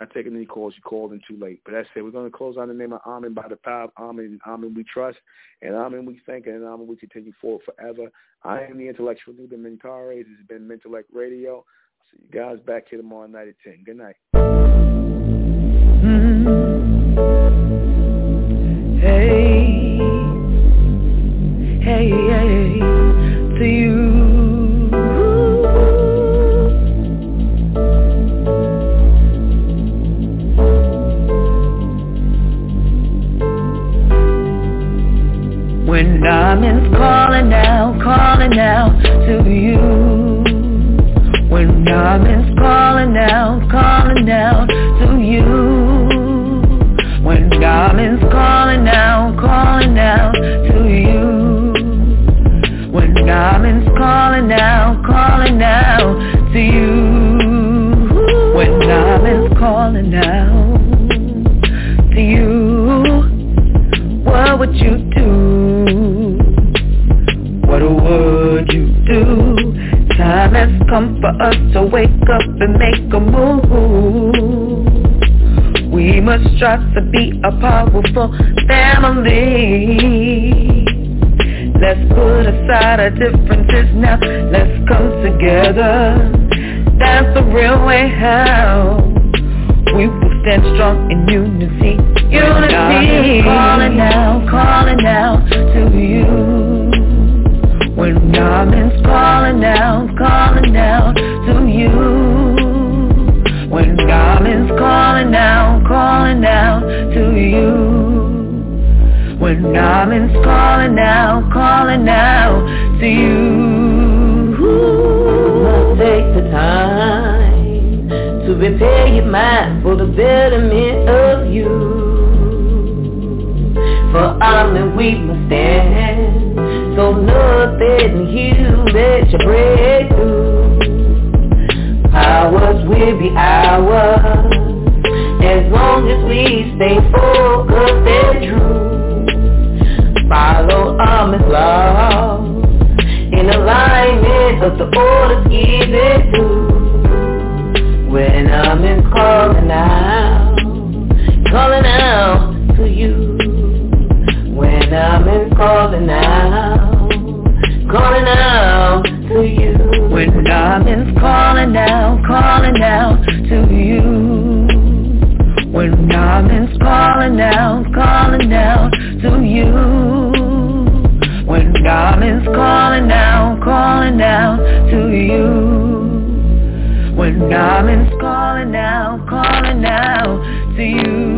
Not taking any calls. You called in too late. But that's it. We're going to close on the name of Ahmen by the power of Ahmen. Ahmen we trust. And Ahmen we thank. And Ahmen we continue forward forever. I am the intellectual leader, Menkaryazz. This has been Mentellect Radio. See you guys back here tomorrow night at 10. Good night. Hey, hey, hey, to you. To you. When diamonds calling out, calling out to you. When diamonds calling out, calling out to you. When diamonds calling out, calling out to you. When diamonds calling out For us to wake up and make a move. We must strive to be a powerful family. Let's put aside our differences now. Let's come together. That's the real way how we will stand strong in unity. Unity. Calling out, calling out to you. When diamonds calling out, calling out to you. When diamonds calling out, calling out to you. When diamonds calling out, calling out to you. Take the time to prepare your mind for the betterment of you. For I'm the we must stand, so nothing you let you break through. Ours will be ours As long as we stay focused and true Follow Amish law In alignment of the orders given to When I'm in calling out Calling out and I've been calling out, calling out to you. When I've been calling out, calling out to you. When I've been calling out, calling out to you. When I've been calling out, calling out to you. When I'm calling out, calling out to you.